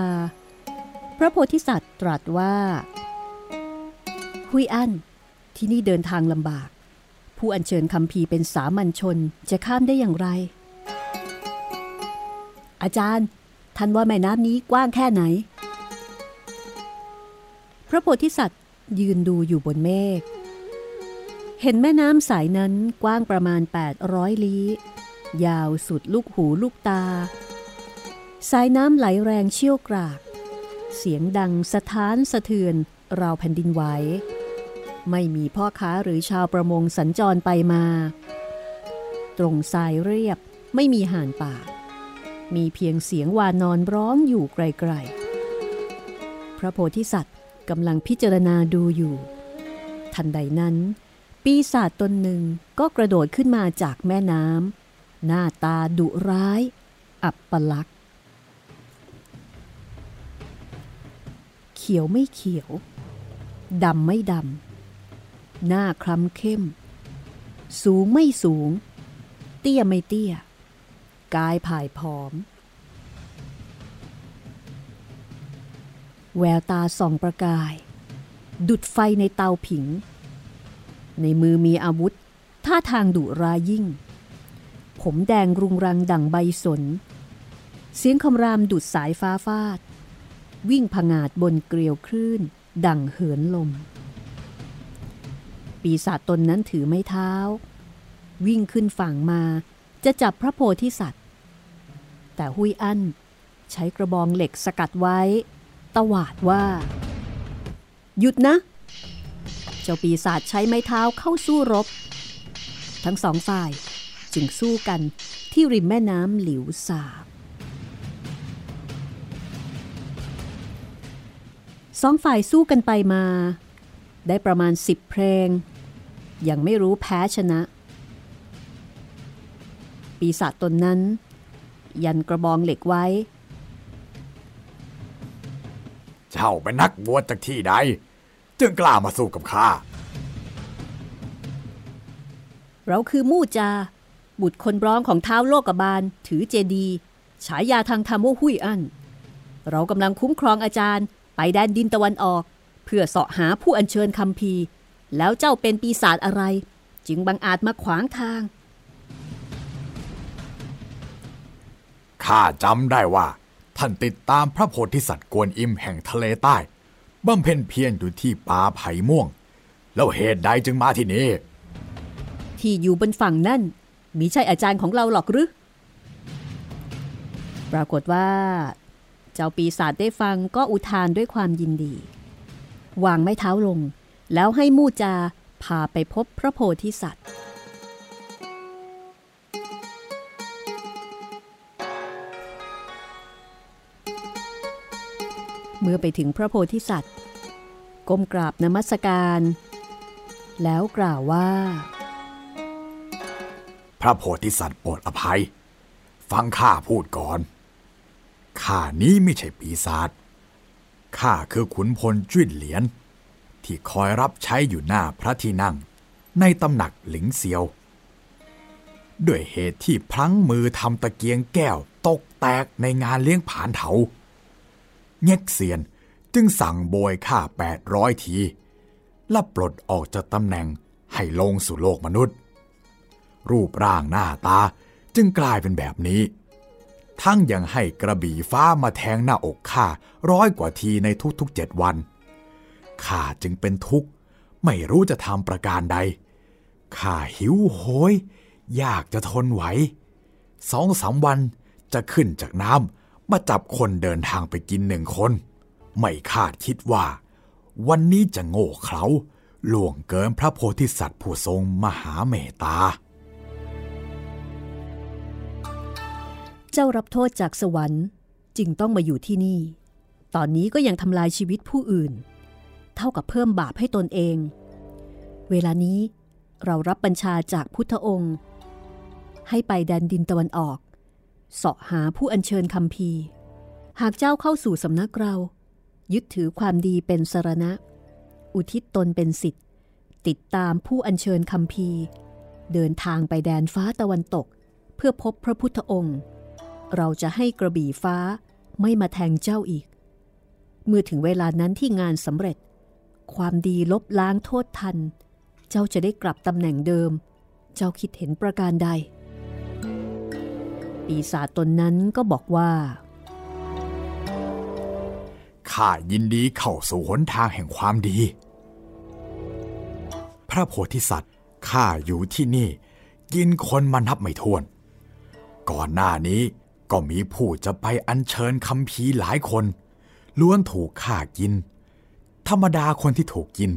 พระโพธิสัตว์ตรัสว่า หุยอันที่นี่เดินทางลำบาก ผู้อัญเชิญคำพีเป็นสามัญชนจะข้ามได้อย่างไร อาจารย์ ท่านว่าแม่น้ำนี้กว้างแค่ไหน พระโพธิสัตว์ยืนดูอยู่บนเมฆ เห็นแม่น้ำสายนั้นกว้างประมาณ 800 ลี้ ยาวสุดลูกหูลูกตา สายน้ำไหลแรงเชี่ยวกราก เสียงดังสะท้านสะเทือนราวแผ่นดินไหว ไม่มีพ่อค้าหรือชาวประมงสัญจรไปมา ตรงทรายเรียบไม่มีห่านป่า มีเพียงเสียงวานอนร้องอยู่ไกลๆ พระโพธิสัตว์กำลังพิจารณาดูอยู่ ทันใดนั้น ปีศาจตนหนึ่งก็กระโดดขึ้นมาจากแม่น้ำหน้าตาดุร้าย อับปลักษ์เขียวไม่เขียวดำไม่ดำ หน้าคล้ำเข้ม สูงไม่สูง เตี้ยไม่เตี้ย กายผายผอม แววตาส่องประกาย ดุดไฟในเตาผิง ในมือมีอาวุธ ท่าทางดุร้ายยิ่ง ผมแดงรุงรังดั่งใบสน เสียงคำรามดุดสายฟ้าฟาด วิ่งผงาดบนเกลียวคลื่น ดั่งเหินลม ปีศาจตนนั้นถือไม้เท้า วิ่งขึ้นฝั่งมาจะจับพระโพธิสัตว์ แต่หุยอั้นใช้กระบองเหล็กสกัดไว้ ตวาดว่า หยุดนะ จ้าปีศาจใช้ไม้เท้าเข้าสู้รบ ทั้งสองฝ่ายจึงสู้กันที่ริมแม่น้ำหลิวสาสองฝ่ายสู้กันไปมา ได้ประมาณสิบเพลง ยังไม่รู้แพ้ชนะ ปีศาจตนนั้น ยันกระบองเหล็กไว้ เจ้าเป็นนักบวชจากที่ใด จึงกล้ามาสู้กับข้า เราคือมู่จา บุตรคนร้องของเท้าโลกบาล ถือเจดี ฉายาทางธรรมว่าหุยอัน เรากำลังคุ้มครองอาจารย์ ไปแดนดินตะวันออก เพื่อเสาะหาผู้อัญเชิญคำพีแล้วเจ้าเป็นปีศาจอะไร จึงบังอาจมาขวางทางข้าจำได้ว่าท่านติดตามพระโพธิสัตว์กวนอิมแห่งทะเลใต้ บำเพ็ญเพียรอยู่ที่ป่าไผ่ม่วง แล้วเหตุใดจึงมาที่นี่ ที่อยู่บนฝั่งนั่นมีใช่อาจารย์ของเราหรอกหรือ ปรากฏว่า เจ้าปีศาจได้ฟังก็อุทานด้วยความยินดี วางไม้เท้าลง แล้วให้มู่จาพาไปพบพระโพธิสัตว์ เมื่อไปถึงพระโพธิสัตว์ก้มกราบนมัสการ แล้วกล่าวว่า พระโพธิสัตว์โปรดอภัย ฟังข้าพูดก่อน ข้านี้ไม่ใช่ปีศาจ ข้าคือขุนพลจุ้นเหลียนที่คอยรับใช้อยู่หน้าพระที่นั่ง ในตำหนักหลิงเซียว ด้วยเหตุที่พลั้งมือทำตะเกียงแก้วตกแตกในงานเลี้ยงผานเถา เง็กเซียนจึงสั่งโบยข้าแปดร้อยทีและปลดออกจากตำแหน่งให้ลงสู่โลกมนุษย์ รูปร่างหน้าตาจึงกลายเป็นแบบนี้ ทั้งยังให้กระบี่ฟ้ามาแทงหน้าอกข้าร้อยกว่าทีในทุกๆเจ็ดวันข้าจึงเป็นทุกข์ ไม่รู้จะทำประการใดข้าหิวโหยอยากจะทนไหวสองสามวันจะขึ้นจากน้ำ มาจับคนเดินทางไปกินหนึ่งคน ไม่คาดคิดว่า วันนี้จะโง่เขลาล่วงเกินพระโพธิสัตว์ผู้ทรงมหาเมตตา เจ้ารับโทษจากสวรรค์จึงต้องมาอยู่ที่นี่ ตอนนี้ก็ยังทำลายชีวิตผู้อื่น เท่ากับเพิ่มบาปให้ตนเอง เวลานี้เรารับบัญชาจากพุทธองค์ ให้ไปแดนดินตะวันออก เสาะหาผู้อัญเชิญคำพีหากเจ้าเข้าสู่สำนักเรา ยึดถือความดีเป็นสรณะ อุทิศตนเป็นสิทธิ์ ติดตามผู้อัญเชิญคำพีเดินทางไปแดนฟ้าตะวันตก เพื่อพบพระพุทธองค์ เราจะให้กระบี่ฟ้าไม่มาแทงเจ้าอีก เมื่อถึงเวลานั้นที่งานสำเร็จ ความดีลบล้างโทษทัน เจ้าจะได้กลับตำแหน่งเดิม เจ้าคิดเห็นประการใด ปีศาจตนนั้นก็บอกว่าข้ายินดีเข้าสู่หนทางแห่งความดี พระโพธิสัตว์ข้าอยู่ที่นี่ กินคนมานับไม่ถ้วน ก่อนหน้านี้ก็มีผู้จะไปอัญเชิญคำพีร์หลายคนล้วนถูกฆ่ากิน ธรรมดาคนที่ถูกกิน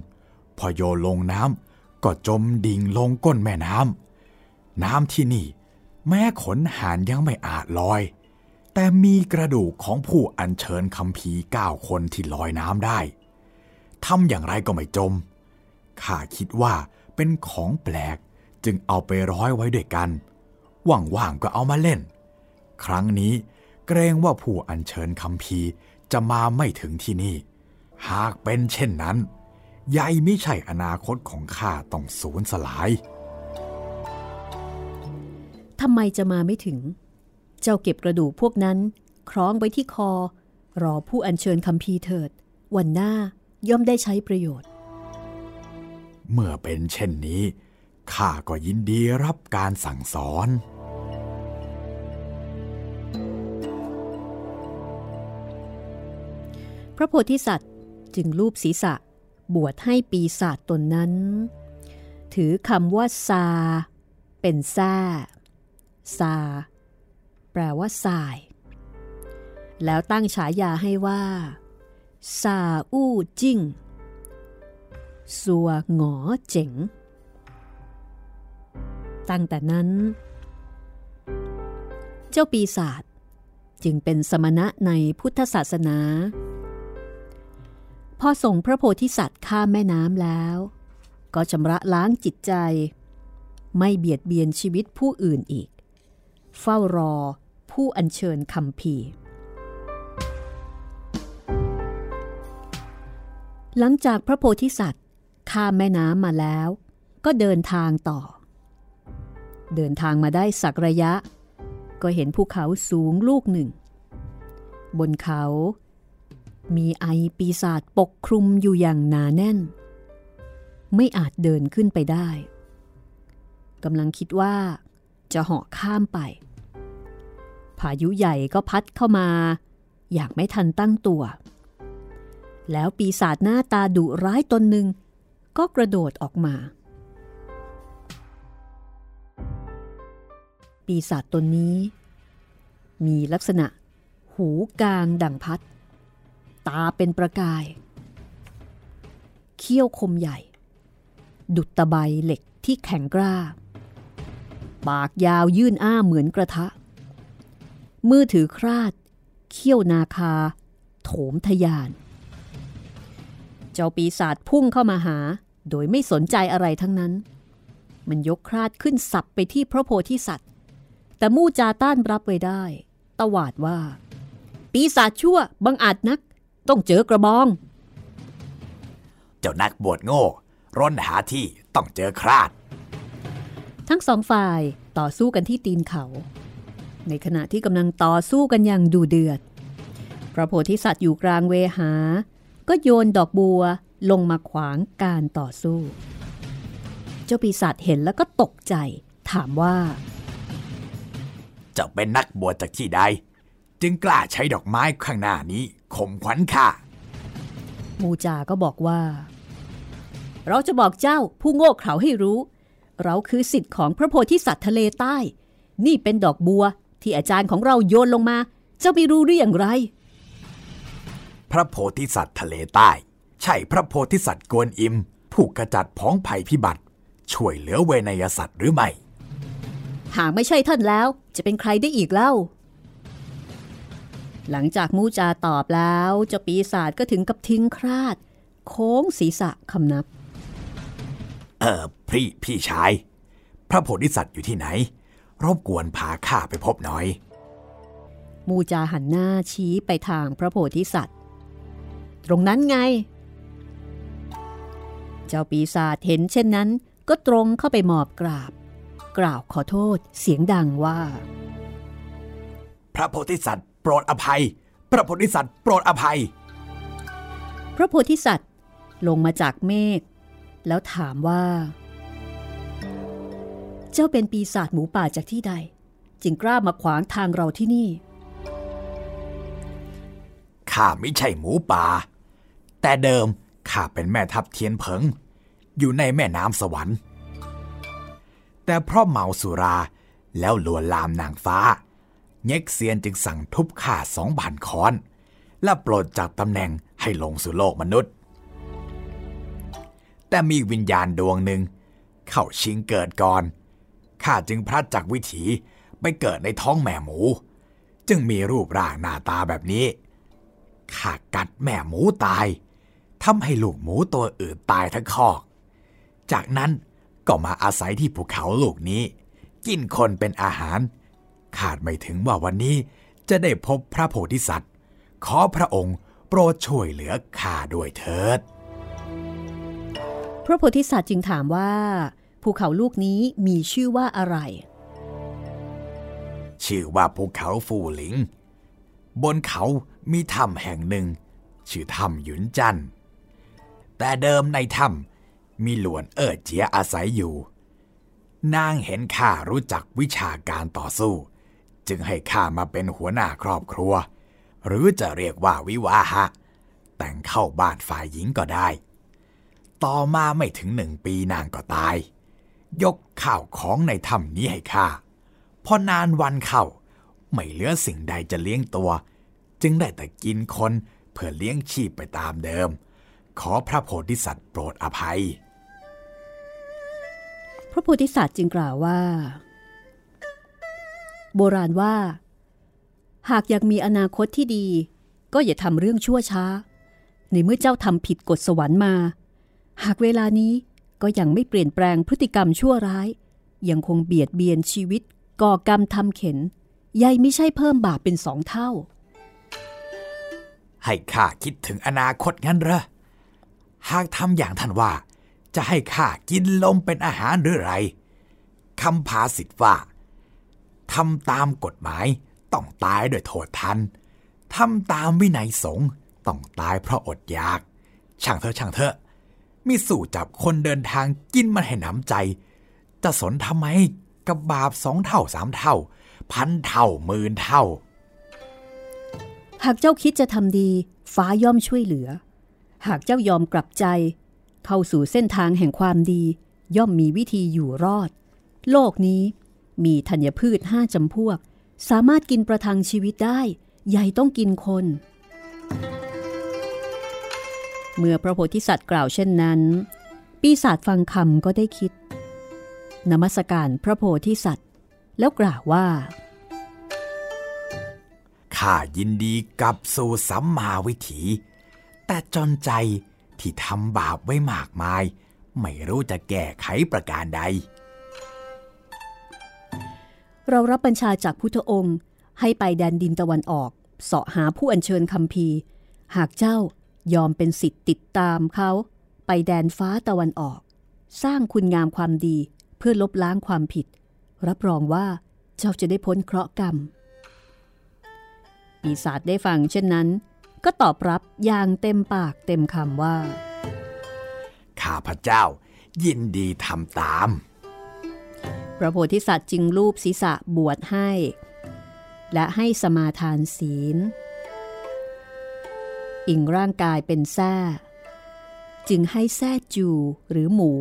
พอโยนลงน้ำก็จมดิ่งลงก้นแม่น้ำน้ำที่นี่ แม้ขนหานยังไม่อาจลอย แต่มีกระดูกของผู้อัญเชิญคำพีร์เก้าคนที่ลอยน้ำได้ทำอย่างไรก็ไม่จม ข้าคิดว่าเป็นของแปลกจึงเอาไปร้อยไว้ด้วยกัน ว่างๆก็เอามาเล่น ครั้งนี้เกรงว่าผู้อัญเชิญคำพีร์จะมาไม่ถึงที่นี่ หากเป็นเช่นนั้นใหญ่ไม่ใช่อนาคตของข้าต้องสูญสลาย ทำไมจะมาไม่ถึง เจ้าเก็บกระดูกพวกนั้น คล้องไว้ที่คอ รอผู้อัญเชิญคำพีร์เถิด วันหน้าย่อมได้ใช้ประโยชน์ เมื่อเป็นเช่นนี้ข้าก็ยินดีรับการสั่งสอน พระโพธิสัตว์จึงลูบศีรษะบวชให้ปีศาจตนนั้น ถือคำว่าซา เป็นแซ่ ซา แปลว่าสาย แล้วตั้งฉายาให้ว่าซาอู้จิ้งสัวหงอเจ๋ง ตั้งแต่นั้น เจ้าปีศาจจึงเป็นสมณะในพุทธศาสนา พอส่งพระโพธิสัตว์ข้ามแม่น้ำแล้ว ก็ชำระล้างจิตใจ ไม่เบียดเบียนชีวิตผู้อื่นอีก เฝ้ารอผู้อัญเชิญคำพีหลังจากพระโพธิสัตว์ข้ามแม่น้ำมาแล้ว ก็เดินทางต่อ เดินทางมาได้สักระยะ ก็เห็นภูเขาสูงลูกหนึ่ง บนเขา มีไอปีศาจปกคลุมอยู่อย่างหนาแน่น ไม่อาจเดินขึ้นไปได้กำลังคิดว่า จะเหาะข้ามไป พายุใหญ่ก็พัดเข้ามา อย่างไม่ทันตั้งตัว แล้วปีศาจหน้าตาดุร้ายตนหนึ่ง ก็กระโดดออกมา ปีศาจตนนี้ มีลักษณะ หูกลางดังพัด ตาเป็นประกาย เขี้ยวคมใหญ่ ดุดตะไบเหล็กที่แข็งกร้า ปากยาวยื่นอ้าเหมือนกระทะ มือถือคราด เขี้ยวนาคา โถมทยาน เจ้าปีศาจพุ่งเข้ามาหา โดยไม่สนใจอะไรทั้งนั้น มันยกคราดขึ้นสับไปที่พระโพธิสัตว์ แต่มู่จาต้านรับไว้ได้ ตวาดว่า ปีศาจชั่วบังอาจนัก ต้องเจอกระบอง เจ้านักบวชโง่ ร้นหาที่ต้องเจอคราด ทั้งสองฝ่ายต่อสู้กันที่ตีนเขา ในขณะที่กำลังต่อสู้กันอย่างดูเดือด พระโพธิสัตว์อยู่กลางเวหา ก็โยนดอกบัวลงมาขวางการต่อสู้ เจ้าปีศาจเห็นแล้วก็ตกใจถามว่า เจ้าเป็นนักบวชจากที่ใด จึงกล้าใช้ดอกไม้ข้างหน้านี้ข่มขวัญข้ามูจาก็บอกว่า เราจะบอกเจ้าผู้โง่เขลาให้รู้ เราคือสิทธิ์ของพระโพธิสัตว์ทะเลใต้ นี่เป็นดอกบัวที่อาจารย์ของเราโยนลงมา เจ้าไม่รู้หรืออย่างไร พระโพธิสัตว์ทะเลใต้ ใช่พระโพธิสัตว์กวนอิม ผู้กระจัดพ้องภัยพิบัติ ช่วยเหลือเวนยสัตว์หรือไม่ หากไม่ใช่ท่านแล้วจะเป็นใครได้อีกเล่า หลังจากมูจาตอบแล้วเจ้าปีศาจก็ถึงกับทิ้งคราด โค้งศีรษะคำนับ เออพี่พี่ชาย พระโพธิสัตว์อยู่ที่ไหน รบกวนพาข้าไปพบหน่อย มูจาหันหน้าชี้ไปทางพระโพธิสัตว์ ตรงนั้นไง เจ้าปีศาจเห็นเช่นนั้น ก็ตรงเข้าไปหมอบกราบ กล่าวขอโทษเสียงดังว่า พระโพธิสัตว์โปรดอภัย พระโพธิสัตว์โปรดอภัย พระโพธิสัตว์ลงมาจากเมฆ แล้วถามว่า เจ้าเป็นปีศาจหมูป่าจากที่ใด จึงกล้ามาขวางทางเราที่นี่ข้าไม่ใช่หมูป่า แต่เดิมข้าเป็นแม่ทัพเทียนเผิง อยู่ในแม่น้ำสวรรค์ แต่เพราะเมาสุราแล้วลวนลามนางฟ้า เง็กเซียนจึงสั่งทุบข้าสองพันคอน และปลดจากตำแหน่งให้ลงสู่โลกมนุษย์ แต่มีวิญญาณดวงหนึ่ง เข้าชิงเกิดก่อน ข้าจึงพลัดจากวิถีไปเกิดในท้องแม่หมู จึงมีรูปร่างหน้าตาแบบนี้ ข้ากัดแม่หมูตายทำให้ลูกหมูตัวอื่นตายทั้งคอก จากนั้นก็มาอาศัยที่ภูเขาลูกนี้ กินคนเป็นอาหาร ขาดไม่ถึงว่าวันนี้จะได้พบพระโพธิสัตว์ ขอพระองค์โปรดช่วยเหลือข้าด้วยเถิด พระโพธิสัตว์จึงถามว่า ภูเขาลูกนี้มีชื่อว่าอะไร ชื่อว่าภูเขาฟูหลิง บนเขามีถ้ำแห่งหนึ่ง ชื่อถ้ำหยุนจัน แต่เดิมในถ้ำมีหลวนเอิดเจียอาศัยอยู่ นางเห็นข้ารู้จักวิชาการต่อสู้ จึงให้ข้ามาเป็นหัวหน้าครอบครัว หรือจะเรียกว่าวิวาหะ แต่งเข้าบ้านฝ่ายหญิงก็ได้ ต่อมาไม่ถึงหนึ่งปีนางก็ตาย ยกข้าวของในถ้ำนี้ให้ข้าพอนานวันเข้า ไม่เหลือสิ่งใดจะเลี้ยงตัว จึงได้แต่กินคนเพื่อเลี้ยงชีพไปตามเดิม ขอพระโพธิสัตว์โปรดอภัย พระโพธิสัตว์จึงกล่าวว่า โบราณว่า หากอยากมีอนาคตที่ดี ก็อย่าทำเรื่องชั่วช้า ในเมื่อเจ้าทำผิดกฎสวรรค์มา หากเวลานี้ก็ยังไม่เปลี่ยนแปลงพฤติกรรมชั่วร้าย ยังคงเบียดเบียนชีวิต ก่อกรรมทำเข็นยายไม่ใช่เพิ่มบาปเป็นสองเท่า ให้ข้าคิดถึงอนาคตงั้นเหรอ หากทำอย่างท่านว่า จะให้ข้ากินลมเป็นอาหารหรือไรคำภาสิทธว่าทำตามกฎหมายต้องตายด้วยโทษทันทำตามวินัยสงฆ์ต้องตายเพราะอดอยาก ช่างเถอะช่างเถอะ มีสู่จับคนเดินทางกินมันให้หนำใจ จะสนทำไมกับบาปสองเท่าสามเท่า พันเท่าหมื่นเท่า หากเจ้าคิดจะทำดี ฟ้าย่อมช่วยเหลือ หากเจ้ายอมกลับใจ เข้าสู่เส้นทางแห่งความดี ย่อมมีวิธีอยู่รอด โลกนี้มีธัญพืชห้าจำพวก สามารถกินประทังชีวิตได้ ใหญ่ต้องกินคน เมื่อพระโพธิสัตว์กล่าวเช่นนั้น ปีศาจฟังคำก็ได้คิด นมัสการพระโพธิสัตว์ แล้วกล่าวว่า ข้ายินดีกลับสู่สัมมาวิถี แต่จนใจที่ทำบาปไว้มากมาย ไม่รู้จะแก้ไขประการใด เรารับบัญชาจากพุทธองค์ให้ไปแดนดินตะวันออกเสาะหาผู้อัญเชิญคำพีร์หากเจ้า ยอมเป็นสิทธิ์ติดตามเขาไปแดนฟ้าตะวันออก สร้างคุณงามความดีเพื่อลบล้างความผิด รับรองว่าเจ้าจะได้พ้นเคราะห์กรรม ปีศาจได้ฟังเช่นนั้น ก็ตอบรับอย่างเต็มปากเต็มคำว่า ข้าพเจ้ายินดีทำตาม พระโพธิสัตว์จึงรูปศีรษะบวชให้ และให้สมาทานศีล อิงร่างกายเป็นแท้จึงให้แท้จูหรือหมู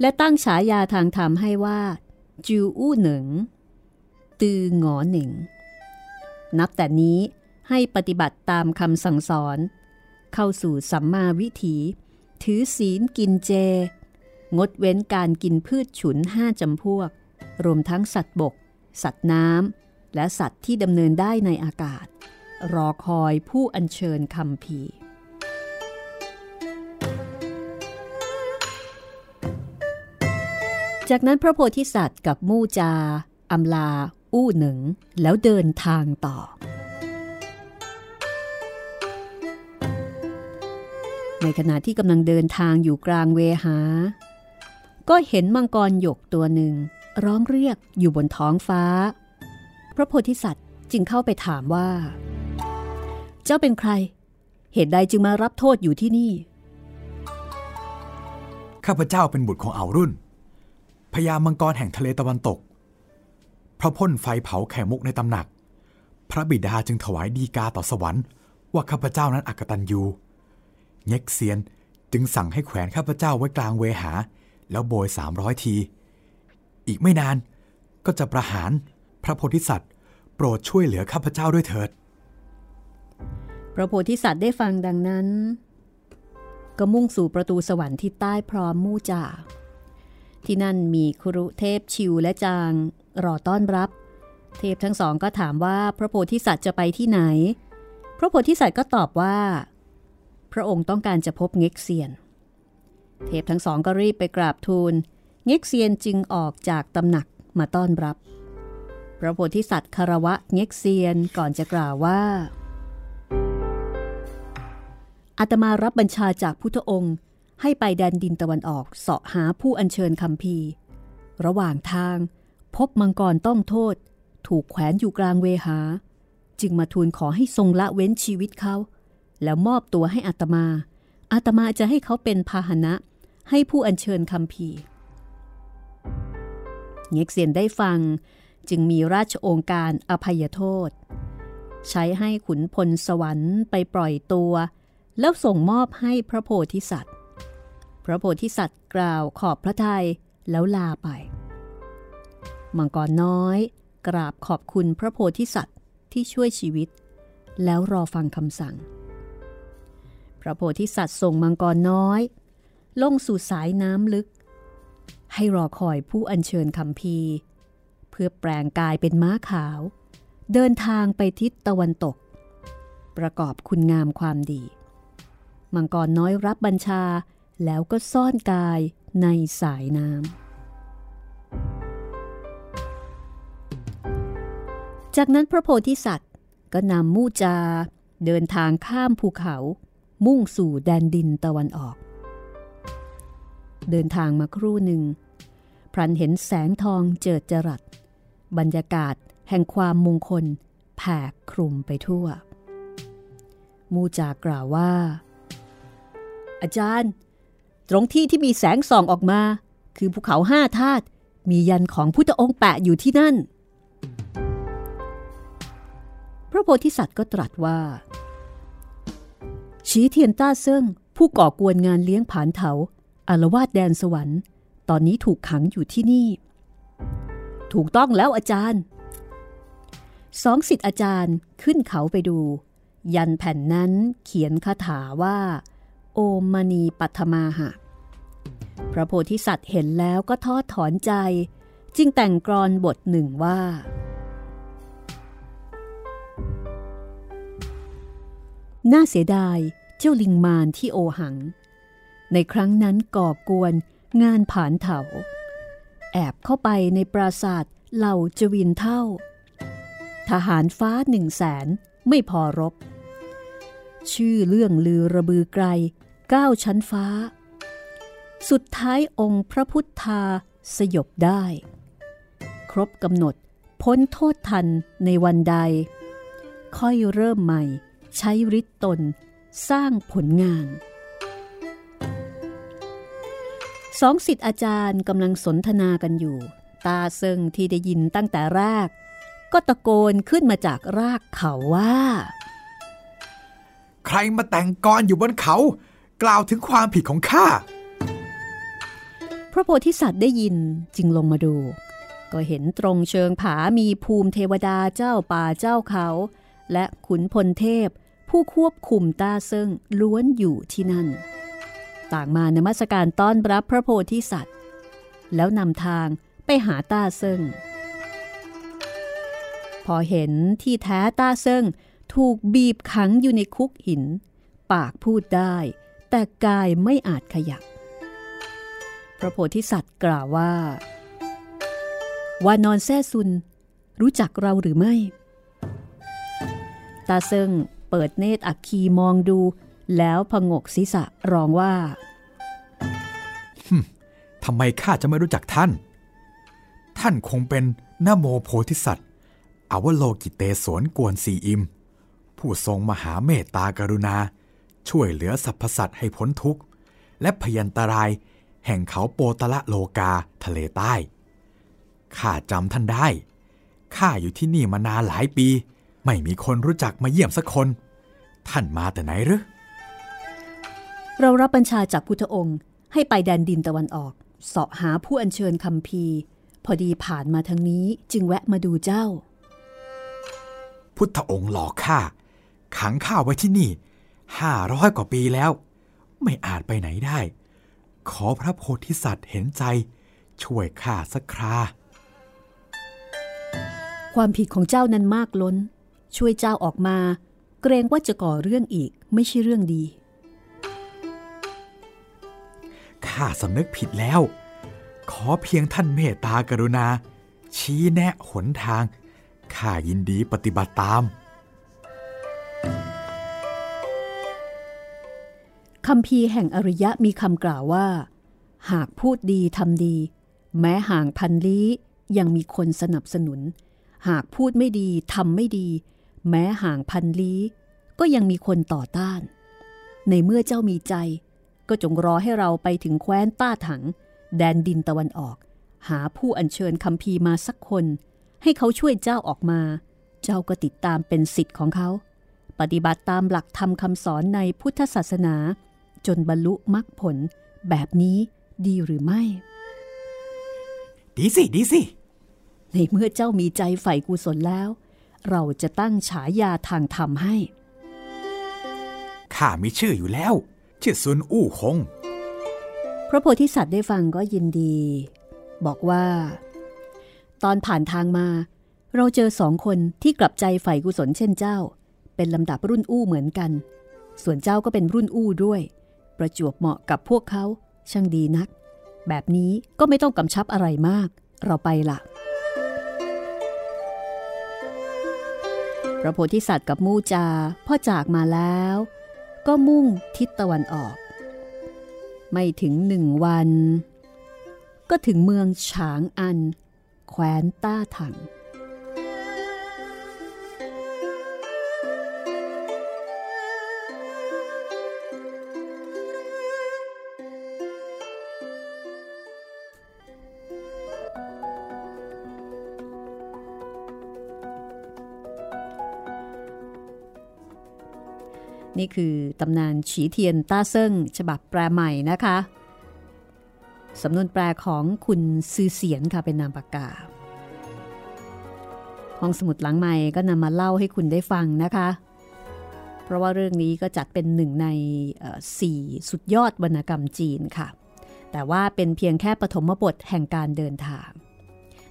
และตั้งฉายาทางธรรมให้ว่า จูอู้หนิงตือหงอหนิงนับแต่นี้ให้ปฏิบัติตามคำสั่งสอน เข้าสู่สัมมาวิถี ถือศีลกินเจ งดเว้นการกินพืชฉุนห้าจำพวก รวมทั้งสัตว์บก สัตว์น้ำและสัตว์ที่ดำเนินได้ในอากาศ รอคอยผู้อัญเชิญคำพีจากนั้นพระโพธิสัตว์กับมู่จาอำลา อู้หนึ่ง แล้วเดินทางต่อ ในขณะที่กำลังเดินทางอยู่กลางเวหา ก็เห็นมังกรหยกตัวหนึ่ง ร้องเรียกอยู่บนท้องฟ้า พระโพธิสัตว์จึงเข้าไปถามว่า เจ้าเป็นใคร เหตุใดจึงมารับโทษอยู่ที่นี่ ข้าพเจ้าเป็นบุตรของอ่าวรุ่นพญามังกรแห่งทะเลตะวันตก พระพ่นไฟเผาแข่มุกในตำหนัก พระบิดาจึงถวายดีกาต่อสวรรค์ว่าข้าพเจ้านั้นอักตันยูเง็กเซียนจึงสั่งให้แขวนข้าพเจ้าไว้กลางเวหา แล้วโบยสามร้อยที อีกไม่นานก็จะประหารพระโพธิสัตว์ โปรดช่วยเหลือข้าพเจ้าด้วยเถิด ระโพธิสัตว์ได้ฟังดังนั้น ก็มุ่งสู่ประตูสวรรค์ที่ใต้พร้อมมู่จ่าที่นั่นมีครุเทพชิวและจางรอต้อนรับ เทพทั้งสองก็ถามว่าพระโพธิสัตว์จะไปที่ไหน พระโพธิสัตว์ก็ตอบว่า พระองค์ต้องการจะพบเง็กเซียน เทพทั้งสองก็รีบไปกราบทูลเง็กเซียนจึงออกจากตำหนักมาต้อนรับ พระโพธิสัตว์คารวะเง็กเซียนก่อนจะกล่าวว่า อาตมารับบัญชาจากพุทธองค์ ให้ไปแดนดินตะวันออกเสาะหาผู้อัญเชิญคำพีระหว่างทาง พบมังกรต้องโทษ ถูกแขวนอยู่กลางเวหา จึงมาทูลขอให้ทรงละเว้นชีวิตเขา แล้วมอบตัวให้อาตมาอาตมาจะให้เขาเป็นพาหนะให้ผู้อัญเชิญคำพีเง็กเซียนได้ฟังจึงมีราชองค์การอภัยโทษ ใช้ให้ขุนพลสวรรค์ไปปล่อยตัว แล้วส่งมอบให้พระโพธิสัตว์ พระโพธิสัตว์กล่าวขอบพระทัยแล้วลาไป มังกรน้อยกราบขอบคุณพระโพธิสัตว์ที่ช่วยชีวิต แล้วรอฟังคำสั่ง พระโพธิสัตว์ส่งมังกรน้อย ลงสู่สายน้ำลึก ให้รอคอยผู้อัญเชิญคำพีเพื่อแปลงกายเป็นม้าขาว เดินทางไปทิศตะวันตก ประกอบคุณงามความดี มังกรน้อยรับบัญชา แล้วก็ซ่อนกายในสายน้ำ จากนั้นพระโพธิสัตว์ก็นำมู่จา เดินทางข้ามภูเขา มุ่งสู่แดนดินตะวันออก เดินทางมาครู่หนึ่ง พรันเห็นแสงทองเจิดจรัส บรรยากาศแห่งความมงคลแผ่คลุมไปทั่ว มูจากล่าวว่า อาจารย์ ตรงที่ที่มีแสงส่องออกมา คือภูเขาห้าธาตุมียันของพุทธองค์แปะอยู่ที่นั่น พระโพธิสัตว์ก็ตรัสว่าชีเทียนต้าเซิ่งผู้ก่อกวนงานเลี้ยงผานเถาอารวาดแดนสวรรค์ ตอนนี้ถูกขังอยู่ที่นี่ ถูกต้องแล้วอาจารย์ สองสิทธิ์อาจารย์ขึ้นเขาไปดู ยันแผ่นนั้นเขียนคาถาว่า โอมณีปัทมาหะ พระโพธิสัตว์เห็นแล้วก็ทอดถอนใจ จึงแต่งกรอนบทหนึ่งว่า น่าเสียดายเจ้าลิงมารที่โอหัง ในครั้งนั้นก่อกวนงานผานเถา แอบเข้าไปในปราสาทเหล่าจวินเท่า ทหารฟ้าหนึ่งแสนไม่พอรบ ชื่อเรื่องลือระบือไกลก้าวชั้นฟ้า สุดท้ายองค์พระพุทธาสยบได้ ครบกำหนดพ้นโทษทันในวันใด ค่อยเริ่มใหม่ ใช้ฤทธิ์ตนสร้างผลงานสองสิทธิ์อาจารย์กำลังสนทนากันอยู่ ตาเซิงที่ได้ยินตั้งแต่แรก ก็ตะโกนขึ้นมาจากรากเขาว่า ใครมาแต่งกรอยู่บนเขา กล่าวถึงความผิดของข้า พระโพธิสัตว์ได้ยินจึงลงมาดู ก็เห็นตรงเชิงผามีภูมิเทวดาเจ้าป่าเจ้าเขา และขุนพลเทพ ผู้ควบคุมตาเซิงล้วนอยู่ที่นั่น ต่างมานมัสการต้อนรับพระโพธิสัตว์ แล้วนำทางไปหาตาเซิงพอเห็นที่แท้ตาเซิง ถูกบีบขังอยู่ในคุกหิน ปากพูดได้ แต่กายไม่อาจขยับ พระโพธิสัตว์กล่าวว่า วานอนแซ่ซุน รู้จักเราหรือไม่ ตาเซิงเปิดเนตรอักคีมองดู แล้วพงกศีรษะร้องว่าทำไมข้าจะไม่รู้จักท่าน ท่านคงเป็นนโมโพธิสัตว์อวโลกิเตสวนกวนสีอิม ผู้ทรงมหาเมตตากรุณา ช่วยเหลือสรรพสัตว์ให้พ้นทุกข์ และพยันตรายแห่งเขาโปตละโลกาทะเลใต้ ข้าจำท่านได้ ข้าอยู่ที่นี่มานานหลายปี ไม่มีคนรู้จักมาเยี่ยมสักคน ท่านมาแต่ไหนหรือเรารับบัญชาจากพุทธองค์ให้ไปแดนดินตะวันออกเสาะหาผู้อัญเชิญคำพีร์พอดีผ่านมาทางนี้จึงแวะมาดูเจ้า พุทธองค์หลอกข้า ขังข้าไว้ที่นี่ห้าร้อยกว่าปีแล้ว ไม่อาจไปไหนได้ ขอพระโพธิสัตว์เห็นใจ ช่วยข้าสักครา ความผิดของเจ้านั้นมากล้น ช่วยเจ้าออกมา เกรงว่าจะก่อเรื่องอีกไม่ใช่เรื่องดีข้าสำนึกผิดแล้ว ขอเพียงท่านเมตตากรุณา ชี้แนะหนทางข้ายินดีปฏิบัติตาม คำพีแห่งอริยะมีคำกล่าวว่า หากพูดดีทำดี แม้ห่างพันลี้ยังมีคนสนับสนุน หากพูดไม่ดีทำไม่ดี แม้ห่างพันลี้ก็ยังมีคนต่อต้าน ในเมื่อเจ้ามีใจ ก็จงรอให้เราไปถึงแคว้นต้าถัง แดนดินตะวันออก หาผู้อัญเชิญคำพีมาสักคน ให้เขาช่วยเจ้าออกมา เจ้าก็ติดตามเป็นสิทธิ์ของเขา ปฏิบัติตามหลักธรรมคำสอนในพุทธศาสนา จนบรรลุมรรคผลแบบนี้ดีหรือไม่ ดีสิ ดีสิ ในเมื่อเจ้ามีใจใฝ่กุศลแล้ว เราจะตั้งฉายาทางธรรมให้ ข้ามีชื่ออยู่แล้ว ชื่อซุนอู้คง พระโพธิสัตว์ได้ฟังก็ยินดี บอกว่า ตอนผ่านทางมา เราเจอสองคนที่กลับใจใฝ่กุศลเช่นเจ้า เป็นลำดับรุ่นอู้เหมือนกัน ส่วนเจ้าก็เป็นรุ่นอู้ด้วย ประจวบเหมาะกับพวกเขาช่างดีนัก แบบนี้ก็ไม่ต้องกำชับอะไรมาก เราไปละพระโพธิสัตว์กับมู่จาพ่อจากมาแล้ว ก็มุ่งทิศตะวันออก ไม่ถึงหนึ่งวัน ก็ถึงเมืองฉางอัน แคว้นต้าถัง นี่คือตำนานฉีเทียนต้าเซิ่ง ฉบับแปลใหม่นะคะ สำนวนแปลของคุณซือเสียนค่ะเป็นนามปากกา ห้องสมุดหลังใหม่ก็นำมาเล่าให้คุณได้ฟังนะคะ เพราะว่าเรื่องนี้ก็จัดเป็นหนึ่งในสี่สุดยอดวรรณกรรมจีนค่ะ แต่ว่าเป็นเพียงแค่ปฐมบทแห่งการเดินทาง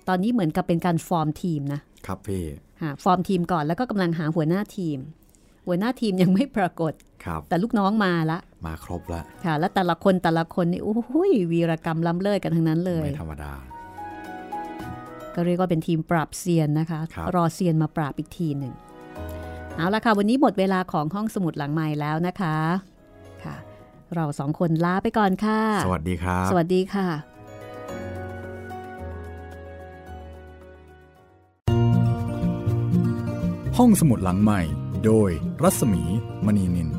ตอนนี้เหมือนกับเป็นการฟอร์มทีมนะครับพี่หาฟอร์มทีมก่อนแล้วก็กำลังหาหัวหน้าทีม หัวหน้าทีมยังไม่ปรากฏครับแต่ลูกน้องมาละ มาครบละค่ะ แล้วแต่ละคนแต่ละคนนี่โอ้ยวีรกรรมล้ำเลิศกันทั้งนั้นเลยไม่ธรรมดา ก็เรียกว่าเป็นทีมปราบเซียนนะคะรรอเซียนมาปราบอีกทีหนึ่งเอาละค่ะ วันนี้หมดเวลาของห้องสมุดหลังใหม่แล้วนะคะค่ะ เราสองคนลาไปก่อนค่ะ สวัสดีครับ สวัสดีค่ะห้องสมุดหลังใหม่ โดยรัศมีมณีนิน